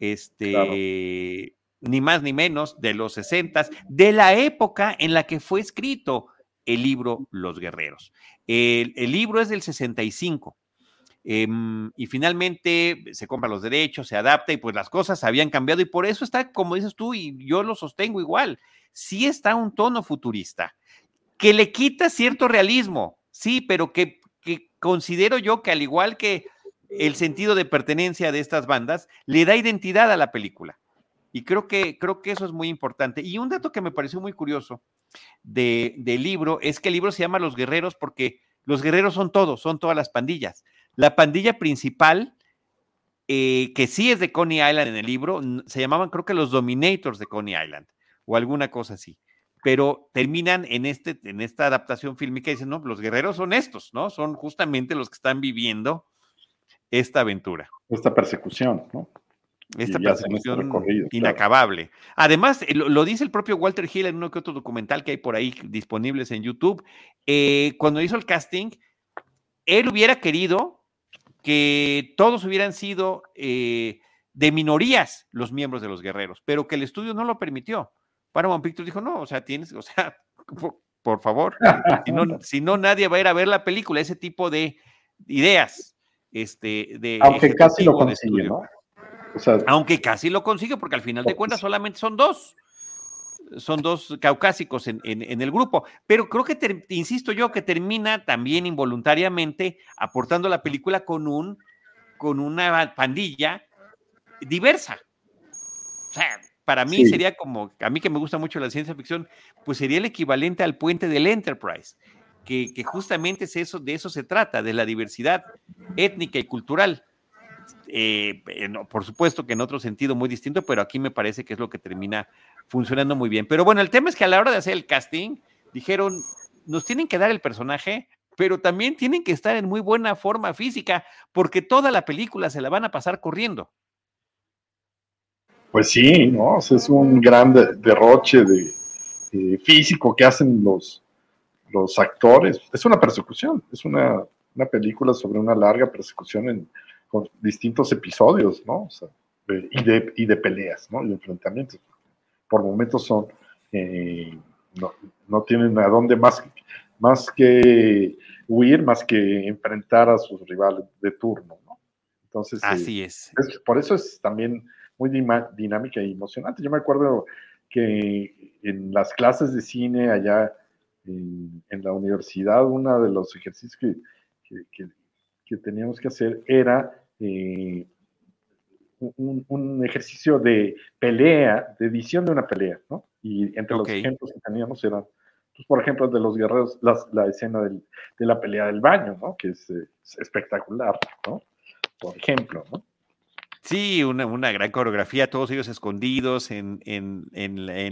este, ni más ni menos, de los 60, de la época en la que fue escrito el libro Los Guerreros. El, libro es del 65. Em, y finalmente se compran los derechos, se adapta y pues las cosas habían cambiado y por eso está, como dices tú, y yo lo sostengo igual, sí está un tono futurista, que le quita cierto realismo, sí, pero que que considero yo que al igual que el sentido de pertenencia de estas bandas, le da identidad a la película. Y creo que, creo que eso es muy importante. Y un dato que me pareció muy curioso de, del libro es que el libro se llama Los Guerreros porque los guerreros son todos, son todas las pandillas. La pandilla principal, eh, que sí es de Coney Island en el libro, se llamaban creo que los Dominators de Coney Island o alguna cosa así pero terminan en, este, en esta adaptación fílmica y dicen, no, los guerreros son estos, ¿no? Son justamente los que están viviendo esta aventura. Esta persecución, ¿no? Esta este persecución inacabable. Además, eh, lo, dice el propio Walter Hill en uno que otro documental que hay por ahí disponibles en YouTube. Eh, cuando hizo el casting, él hubiera querido que todos hubieran sido eh, de minorías los miembros de los guerreros, pero que el estudio no lo permitió. Paramount Pictures dijo, no, o sea, tienes, o sea, por, favor, si no, nadie va a ir a ver la película, ese tipo de ideas. Este, de Aunque casi lo consigue, ¿no? Aunque casi lo consigue, porque al final de cuentas solamente son dos. Son dos caucásicos en, el grupo. Pero creo que, te, insisto yo, que termina también involuntariamente aportando la película con, un, con una pandilla diversa. O sea, para mí sería como, a mí que me gusta mucho la ciencia ficción, pues sería el equivalente al puente del Enterprise, que, justamente es eso, de eso se trata, de la diversidad étnica y cultural. Eh, por supuesto que en otro sentido muy distinto, pero aquí me parece que es lo que termina funcionando muy bien. Pero bueno, el tema es que a la hora de hacer el casting, dijeron, nos tienen que dar el personaje, pero también tienen que estar en muy buena forma física, porque toda la película se la van a pasar corriendo. Pues sí, ¿no? es un gran derroche de, físico que hacen los, los actores. Es una persecución, es una, película sobre una larga persecución en, con distintos episodios, ¿no? y, de, y de peleas, ¿no? Y enfrentamientos. Por momentos son, eh, no, tienen a dónde más, más que huir, más que enfrentar a sus rivales de turno, ¿no? Entonces, así eh, es. Por eso es también muy dinámica y emocionante. Yo me acuerdo que en las clases de cine allá en, la universidad, uno de los ejercicios que, que, teníamos que hacer era eh, un, ejercicio de pelea, de edición de una pelea, ¿no? Y entre los ejemplos que teníamos eran, pues, por ejemplo, de los guerreros, la escena de la pelea del baño, ¿no? Que es, es espectacular, ¿no? Por ejemplo, ¿no? Sí, una, gran coreografía, todos ellos escondidos en,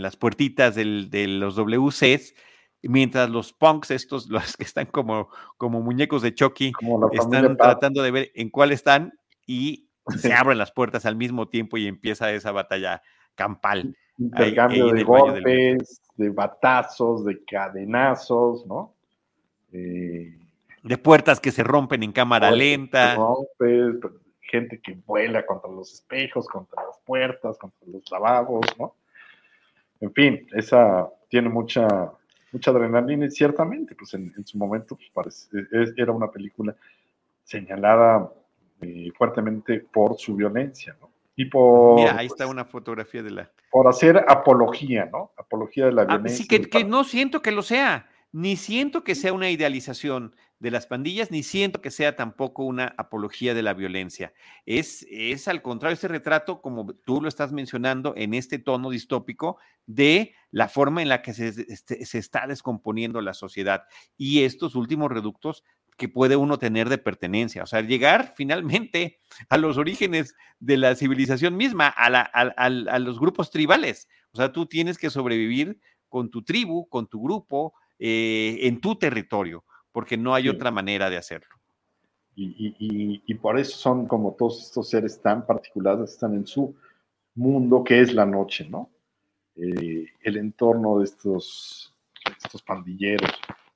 las puertitas de los WCs, mientras los punks, estos, los que están como, como muñecos de Chucky, están tratando de ver en cuál están y se abren las puertas al mismo tiempo y empieza esa batalla campal. Intercambio de golpes, de batazos, de cadenazos, ¿no? Eh, de puertas que se rompen en cámara lenta. gente que vuela contra los espejos, contra las puertas, contra los lavabos, ¿no? En fin, esa tiene mucha, mucha adrenalina y ciertamente, pues en, su momento pues, era una película señalada eh, fuertemente por su violencia, ¿no? Y por... Mira, ahí está pues, una fotografía de la... Por hacer apología, ¿no? Apología de la ah, violencia. sí, que no siento que lo sea ni siento que sea una idealización de las pandillas, ni siento que sea tampoco una apología de la violencia. Es, es al contrario, ese retrato, como tú lo estás mencionando, en este tono distópico de la forma en la que se, este, se está descomponiendo la sociedad y estos últimos reductos que puede uno tener de pertenencia, o sea, llegar finalmente a los orígenes de la civilización misma, a, a los grupos tribales. O sea, tú tienes que sobrevivir con tu tribu, con tu grupo, eh, en tu territorio, porque no hay otra manera de hacerlo. Y, por eso son como todos estos seres tan particulares, están en su mundo que es la noche, ¿no? Eh, el entorno de estos, estos pandilleros.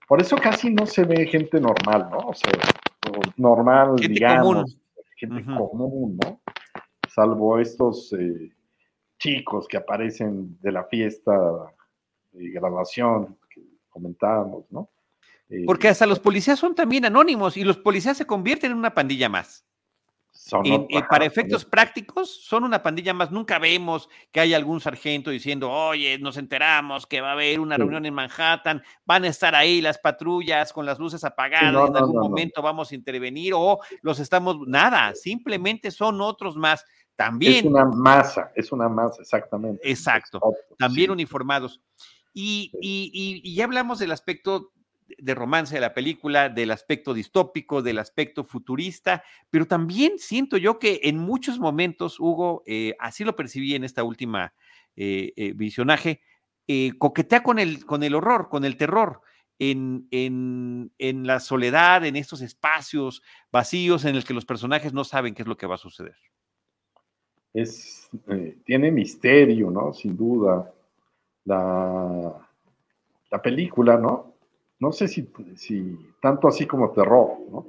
Por eso casi no se ve gente normal, ¿no? O sea, normal, digamos, gente común, ¿no? Salvo estos eh, chicos que aparecen de la fiesta de graduación, comentábamos, ¿no? Eh, Porque hasta los policías son también anónimos y los policías se convierten en una pandilla más. Para efectos prácticos, son una pandilla más. Nunca vemos que haya algún sargento diciendo, oye, nos enteramos que va a haber una reunión en Manhattan, van a estar ahí las patrullas con las luces apagadas, en algún momento vamos a intervenir o los estamos, nada, simplemente son otros más. También. Es una masa, es una masa, exactamente. Exacto, también uniformados. Y, ya hablamos del aspecto de romance de la película, del aspecto distópico, del aspecto futurista, pero también siento yo que en muchos momentos, Hugo, eh, así lo percibí en esta última eh, eh, visionaje, coquetea con el, con el horror, con el terror. En, en, en, la soledad, en estos espacios vacíos en el que los personajes no saben qué es lo que va a suceder. Es, tiene misterio, ¿no? Sin duda la, la película, ¿no? No sé si, si tanto así como terror, ¿no?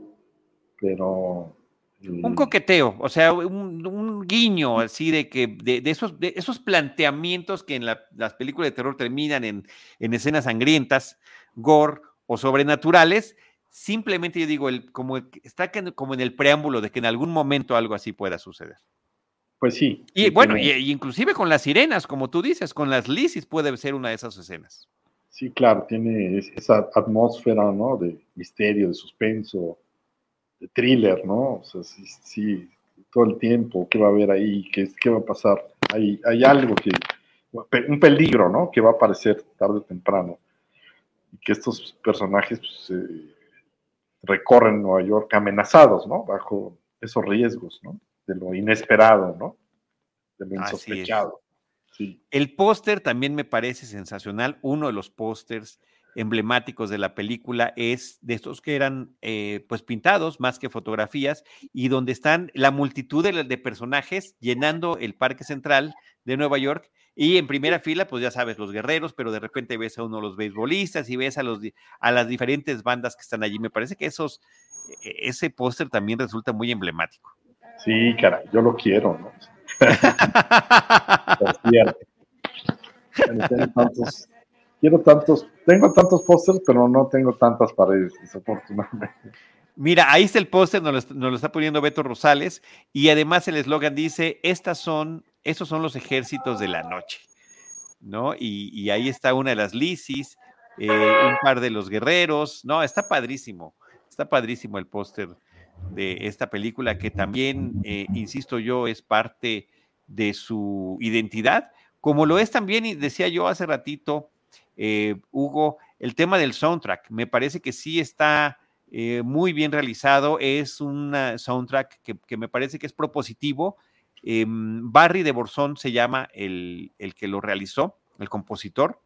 Pero un eh, coqueteo, o sea, un, guiño así de que de, esos, de esos planteamientos que en las películas de terror terminan en, en, escenas sangrientas, gore o sobrenaturales, simplemente yo digo, el, como está como en el preámbulo de que en algún momento algo así pueda suceder. Pues sí. Y bueno, y, inclusive con las sirenas, como tú dices, con las lisis puede ser una de esas escenas. Sí, claro, tiene esa atmósfera, ¿no? De misterio, de suspenso, de thriller, ¿no? O sea, sí, sí todo el tiempo, ¿qué va a haber ahí? ¿Qué, qué va a pasar? Hay, hay algo que, un peligro, ¿no? Que va a aparecer tarde o temprano. Y que estos personajes pues, eh, recorren Nueva York amenazados, ¿no? Bajo esos riesgos, ¿no? de lo inesperado, ¿no? De lo insospechado. El póster también me parece sensacional. Uno de los pósters emblemáticos de la película es de estos que eran eh, pues pintados más que fotografías y donde están la multitud de, personajes llenando el Parque Central de Nueva York y en primera fila pues ya sabes los guerreros pero de repente ves a uno de los beisbolistas y ves a los a las diferentes bandas que están allí me parece que esos e, ese póster también resulta muy emblemático Sí, cara, yo lo quiero, ¿no? Tantos, quiero tantos, tengo tantos pósters, pero no tengo tantas paredes, desafortunadamente. Mira, ahí está el póster, nos, lo está poniendo Beto Rosales, y además el eslogan dice, estas son, estos son los ejércitos de la noche, ¿no? Y, ahí está una de las lisis, eh, un par de los guerreros, no, está padrísimo, está padrísimo el póster de esta película, que también, eh, insisto yo, es parte de su identidad, como lo es también, y decía yo hace ratito, eh, Hugo, el tema del soundtrack. Me parece que sí está eh, muy bien realizado, es un soundtrack que, me parece que es propositivo. Em, Barry de Borzón se llama el, que lo realizó, el compositor,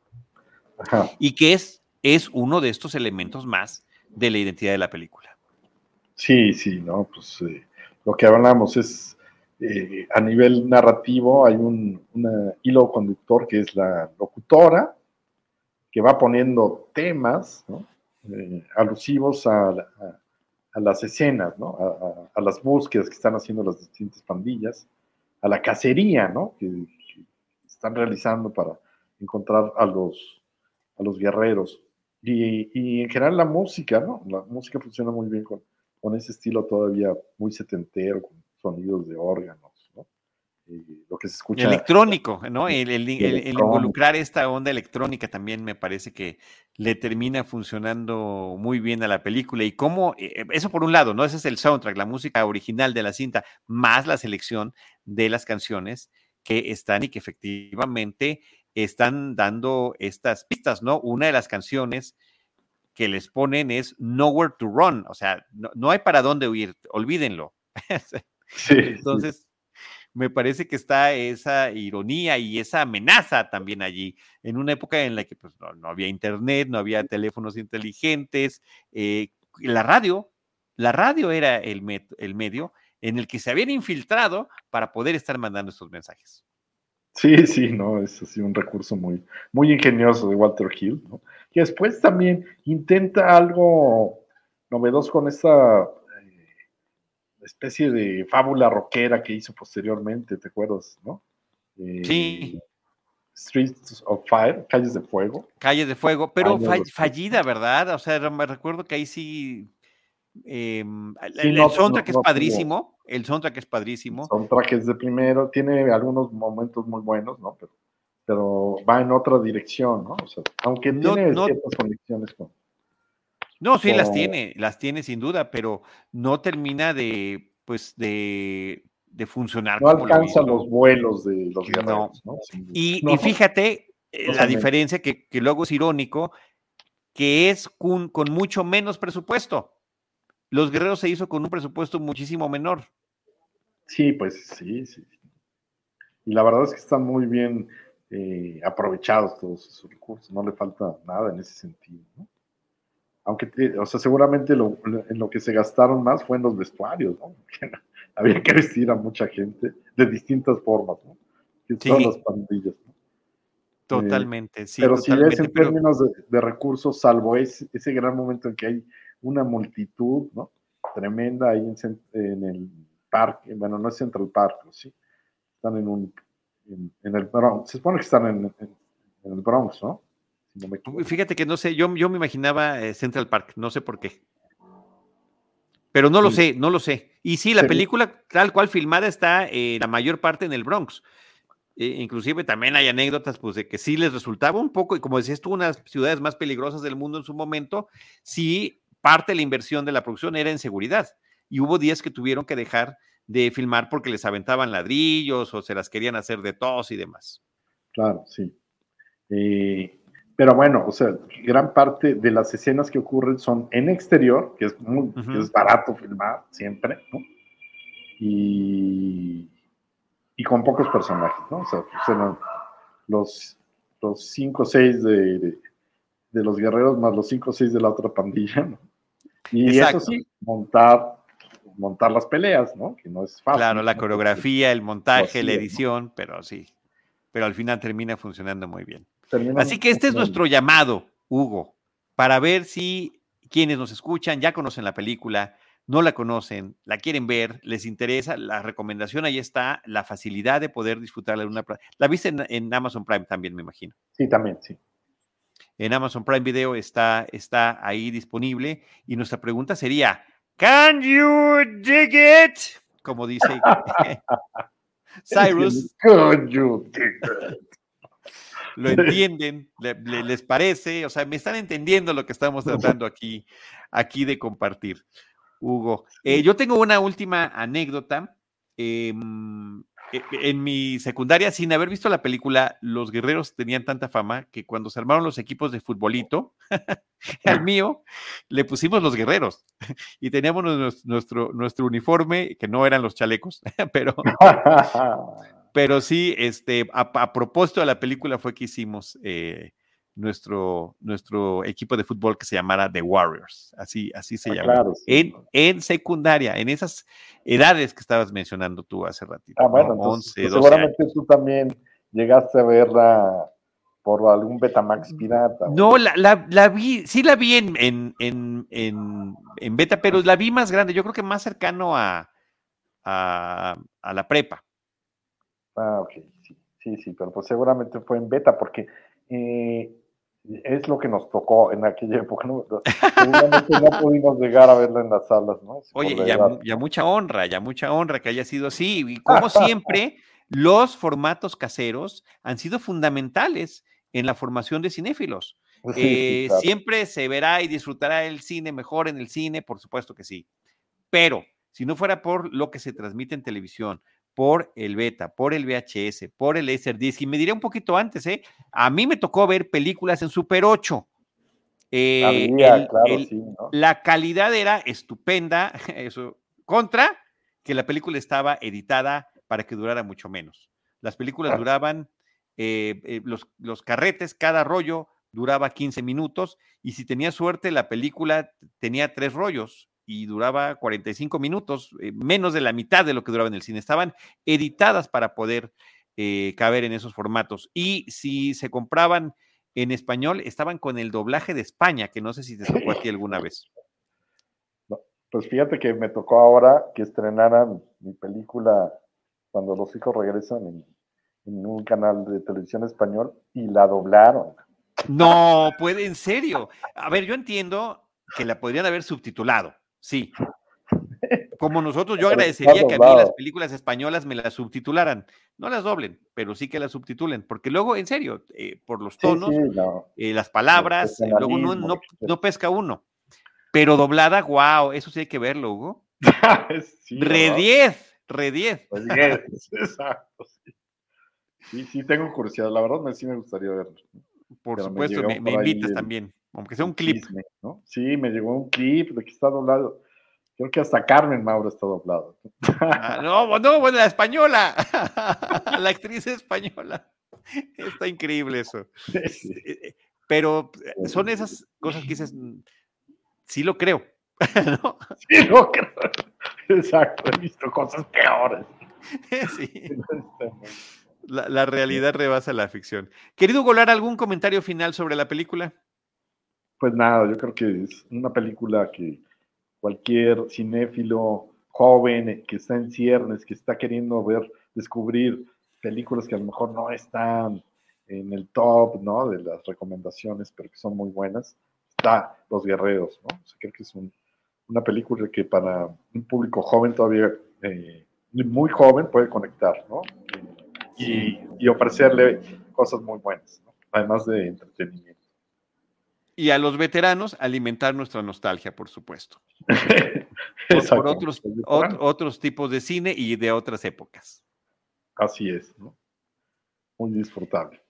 y que es, es uno de estos elementos más de la identidad de la película. Sí, sí, no, pues eh, lo que hablamos es eh, a nivel narrativo hay un hilo conductor que es la locutora que va poniendo temas, ¿no? eh, alusivos a, las escenas, ¿no? A, las búsquedas que están haciendo las distintas pandillas, a la cacería, ¿no? Que, están realizando para encontrar a los, a los guerreros. Y, en general la música, ¿no? La música funciona muy bien con, con ese estilo todavía muy setentero, con sonidos de órganos lo que se escucha. Electrónico, ¿no? El, involucrar esta onda electrónica también me parece que le termina funcionando muy bien a la película. Y cómo, eh, eso por un lado, ¿no? Ese es el soundtrack, la música original de la cinta, más la selección de las canciones que están y que efectivamente están dando estas pistas, ¿no? Una de las canciones que les ponen es Nowhere to Run, o sea, no, hay para dónde huir, olvídenlo. Entonces, me parece que está esa ironía y esa amenaza también allí, en una época en la que pues, no, había internet, no había teléfonos inteligentes, eh, la radio, la radio era el, el medio en el que se habían infiltrado para poder estar mandando estos mensajes. Sí, sí, no, es así un recurso muy, muy ingenioso de Walter Hill, ¿no? Que después también intenta algo novedoso con esta especie de fábula rockera que hizo posteriormente, ¿te acuerdas? ¿no? sí. Eh, Streets of Fire, Calles de Fuego. Calles de Fuego, pero fallida, ¿verdad? O sea, me recuerdo que ahí sí. Em, el, soundtrack es padrísimo. El soundtrack es padrísimo. El soundtrack es de primero, tiene algunos momentos muy buenos, ¿no? Pero, pero va en otra dirección, ¿no? O sea, aunque tiene ciertas conexiones con, no, sí, las tiene, las tiene sin duda, pero no termina de, pues, de, funcionar. No alcanza los vuelos de los guerreros, ¿no? Y, fíjate eh, la diferencia que, luego es irónico, que es con, con mucho menos presupuesto. Los guerreros se hizo con un presupuesto muchísimo menor. Sí, pues sí, sí. Y la verdad es que están muy bien eh, aprovechados todos esos recursos, no le falta nada en ese sentido. ¿no? aunque, o sea, seguramente en lo que se gastaron más fue en los vestuarios, ¿no? Había que vestir a mucha gente de distintas formas, ¿no? todas las pandillas, ¿no? Totalmente, sí. Pero si ves en términos de, recursos, salvo ese, ese gran momento en que hay una multitud, ¿no? Tremenda ahí en, el parque, bueno, no es Central Park, sí. Están en un, en, el Bronx, se supone que están en el Bronx, ¿no? Fíjate que no sé, yo, yo me imaginaba eh, Central Park, no sé por qué. Pero no lo sé, no lo sé. Y sí, la película tal cual filmada está eh, la mayor parte en el Bronx. E, inclusive también hay anécdotas pues, de que sí les resultaba un poco, y como decías tú, unas ciudades más peligrosas del mundo en su momento, sí parte de la inversión de la producción era en seguridad. Y hubo días que tuvieron que dejar de filmar porque les aventaban ladrillos o se las querían hacer de tos y demás. Claro, sí. Eh, pero bueno, o sea, gran parte de las escenas que ocurren son en exterior, que es, muy, es barato filmar siempre, ¿no? Y, y con pocos personajes, ¿no? O sea, pues, los, los cinco o seis de, de, los guerreros más los cinco o seis de la otra pandilla, ¿no? Y eso sí, montar, montar las peleas, ¿no? Que no es fácil. Claro, la coreografía, el montaje, la edición, pero sí. Pero al final termina funcionando muy bien. Así que este es nuestro llamado, Hugo, para ver si quienes nos escuchan ya conocen la película, no la conocen, la quieren ver, les interesa, la recomendación ahí está, la facilidad de poder disfrutarla en una... La viste en, Amazon Prime también, me imagino. Sí, también, sí. En Amazon Prime Video está, está ahí disponible y nuestra pregunta sería, ¿Can you dig it? Como dice Cyrus. Can you dig it? lo entienden, les parece, o sea, me están entendiendo lo que estamos tratando aquí, aquí de compartir. Hugo, eh, yo tengo una última anécdota. Em, e, en mi secundaria, sin haber visto la película, los guerreros tenían tanta fama que cuando se armaron los equipos de futbolito, al mío, le pusimos los guerreros. Y teníamos nuestro, nuestro uniforme, que no eran los chalecos, pero pero sí, este, a, propósito de la película fue que hicimos eh, nuestro, nuestro equipo de fútbol que se llamara The Warriors, así, así se ah, llama. en, en secundaria, en esas edades que estabas mencionando tú hace ratito. Ah, bueno, 11, pues seguramente tú también llegaste a ver la, por algún Betamax pirata. No, la, la, vi, sí la vi en, en, en, en, beta, pero la vi más grande, yo creo que más cercano a, a, a la prepa. Ah, ok, sí, sí, sí, pero pues seguramente fue en beta, porque eh, es lo que nos tocó en aquella época, ¿no? Seguramente no pudimos llegar a verla en las salas, ¿no? Oye, ya, ya, mucha honra, ya mucha honra que haya sido así. Y como siempre, los formatos caseros han sido fundamentales en la formación de cinéfilos. Eh, siempre se verá y disfrutará el cine mejor en el cine, por supuesto que sí. Pero si no fuera por lo que se transmite en televisión, por el beta, por el VHS, por el Laserdisc, y me diré un poquito antes, ¿eh? A mí me tocó ver películas en Super 8. Eh, la calidad era estupenda, eso, contra que la película estaba editada para que durara mucho menos. Las películas duraban, eh, eh, los, los carretes, cada rollo duraba 15 minutos y si tenía suerte la película tenía tres rollos y duraba 45 minutos, eh, menos de la mitad de lo que duraba en el cine. Estaban editadas para poder caber en esos formatos. Y si se compraban en español, estaban con el doblaje de España, que no sé si te tocó a ti alguna vez. pues fíjate que me tocó ahora que estrenaran mi película cuando los hijos regresan en, un canal de televisión español y la doblaron. No, puede, en serio. A ver, yo entiendo que la podrían haber subtitulado, sí. Como nosotros, yo agradecería que a mí las películas españolas me las subtitularan. No las doblen, pero sí que las subtitulen, porque luego, en serio, eh, por los tonos, eh, las palabras, eh, luego no, no, pesca uno. Pero doblada, wow, eso sí hay que verlo, Hugo. Re 10. Re 10. Pues exacto. Sí. sí. tengo curiosidad. La verdad, sí me gustaría verlo. Por supuesto, me, invitas también, aunque sea un clip. Sí, me llegó un clip de que está doblado. Creo que hasta Carmen Mauro está doblado. Ah, no, no, bueno, la española. la actriz española. Está increíble eso. Eh, eh, pero eh, son esas cosas que dices, mm, sí lo creo. ¿no? Sí lo creo. Exacto, he visto cosas peores. Sí. La, realidad rebasa la ficción. Querido Golar, ¿algún comentario final sobre la película? Pues nada, yo creo que es una película que cualquier cinéfilo joven que está en ciernes, que está queriendo ver, descubrir películas que a lo mejor no están en el top, ¿no? De las recomendaciones, pero que son muy buenas, está Los Guerreros, ¿no? creo que es un, una película que para un público joven todavía, eh, muy joven, puede conectar, ¿no? Y, ofrecerle cosas muy buenas, además de entretenimiento. Y a los veteranos alimentar nuestra nostalgia, por supuesto. por, otros, otros tipos de cine y de otras épocas. Así es, ¿no? Muy disfrutable.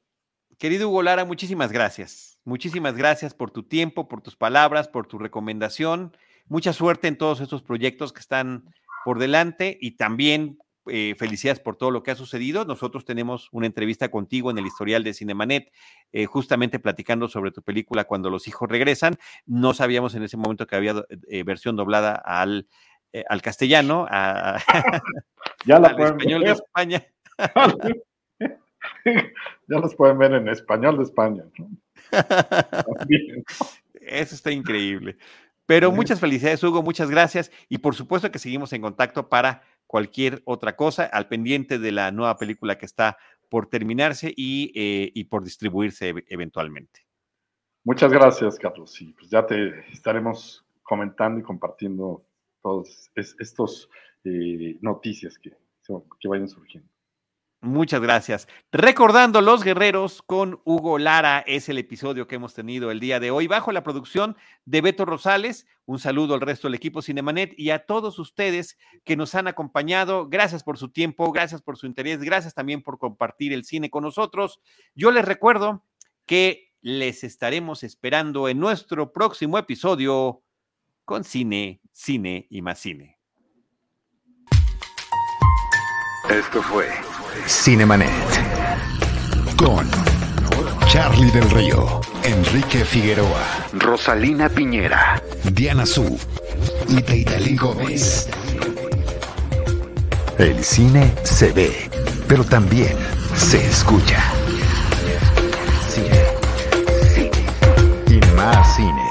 Querido Hugo Lara, muchísimas gracias. Muchísimas gracias por tu tiempo, por tus palabras, por tu recomendación Mucha suerte en todos estos proyectos que están por delante y también eh, felicidades por todo lo que ha sucedido. Nosotros tenemos una entrevista contigo en el historial de Cinemanet, eh, justamente platicando sobre tu película Cuando los hijos regresan. No sabíamos en ese momento que había eh, versión doblada al, al castellano, a, ya la al español de España. ya los pueden ver en español de España. Eso está increíble. Pero muchas felicidades, Hugo, muchas gracias. Y por supuesto que seguimos en contacto para cualquier otra cosa, al pendiente de la nueva película que está por terminarse y, eh, por distribuirse eventualmente. Muchas gracias, Carlos. Y pues ya te estaremos comentando y compartiendo todas estas eh, noticias que, que vayan surgiendo. Muchas gracias. Recordando Los Guerreros con Hugo Lara es el episodio que hemos tenido el día de hoy bajo la producción de Beto Rosales. Un saludo al resto del equipo Cinemanet y a todos ustedes que nos han acompañado. Gracias por su tiempo, gracias por su interés, gracias también por compartir el cine con nosotros. Yo les recuerdo que les estaremos esperando en nuestro próximo episodio con cine, cine y más cine. Esto fue Cinemanet. Con Charlie del Río, Enrique Figueroa, Rosalina Piñera, Diana Su y Teitalí Gómez. El cine se ve, pero también se escucha. Cine. Cine. Y más cine.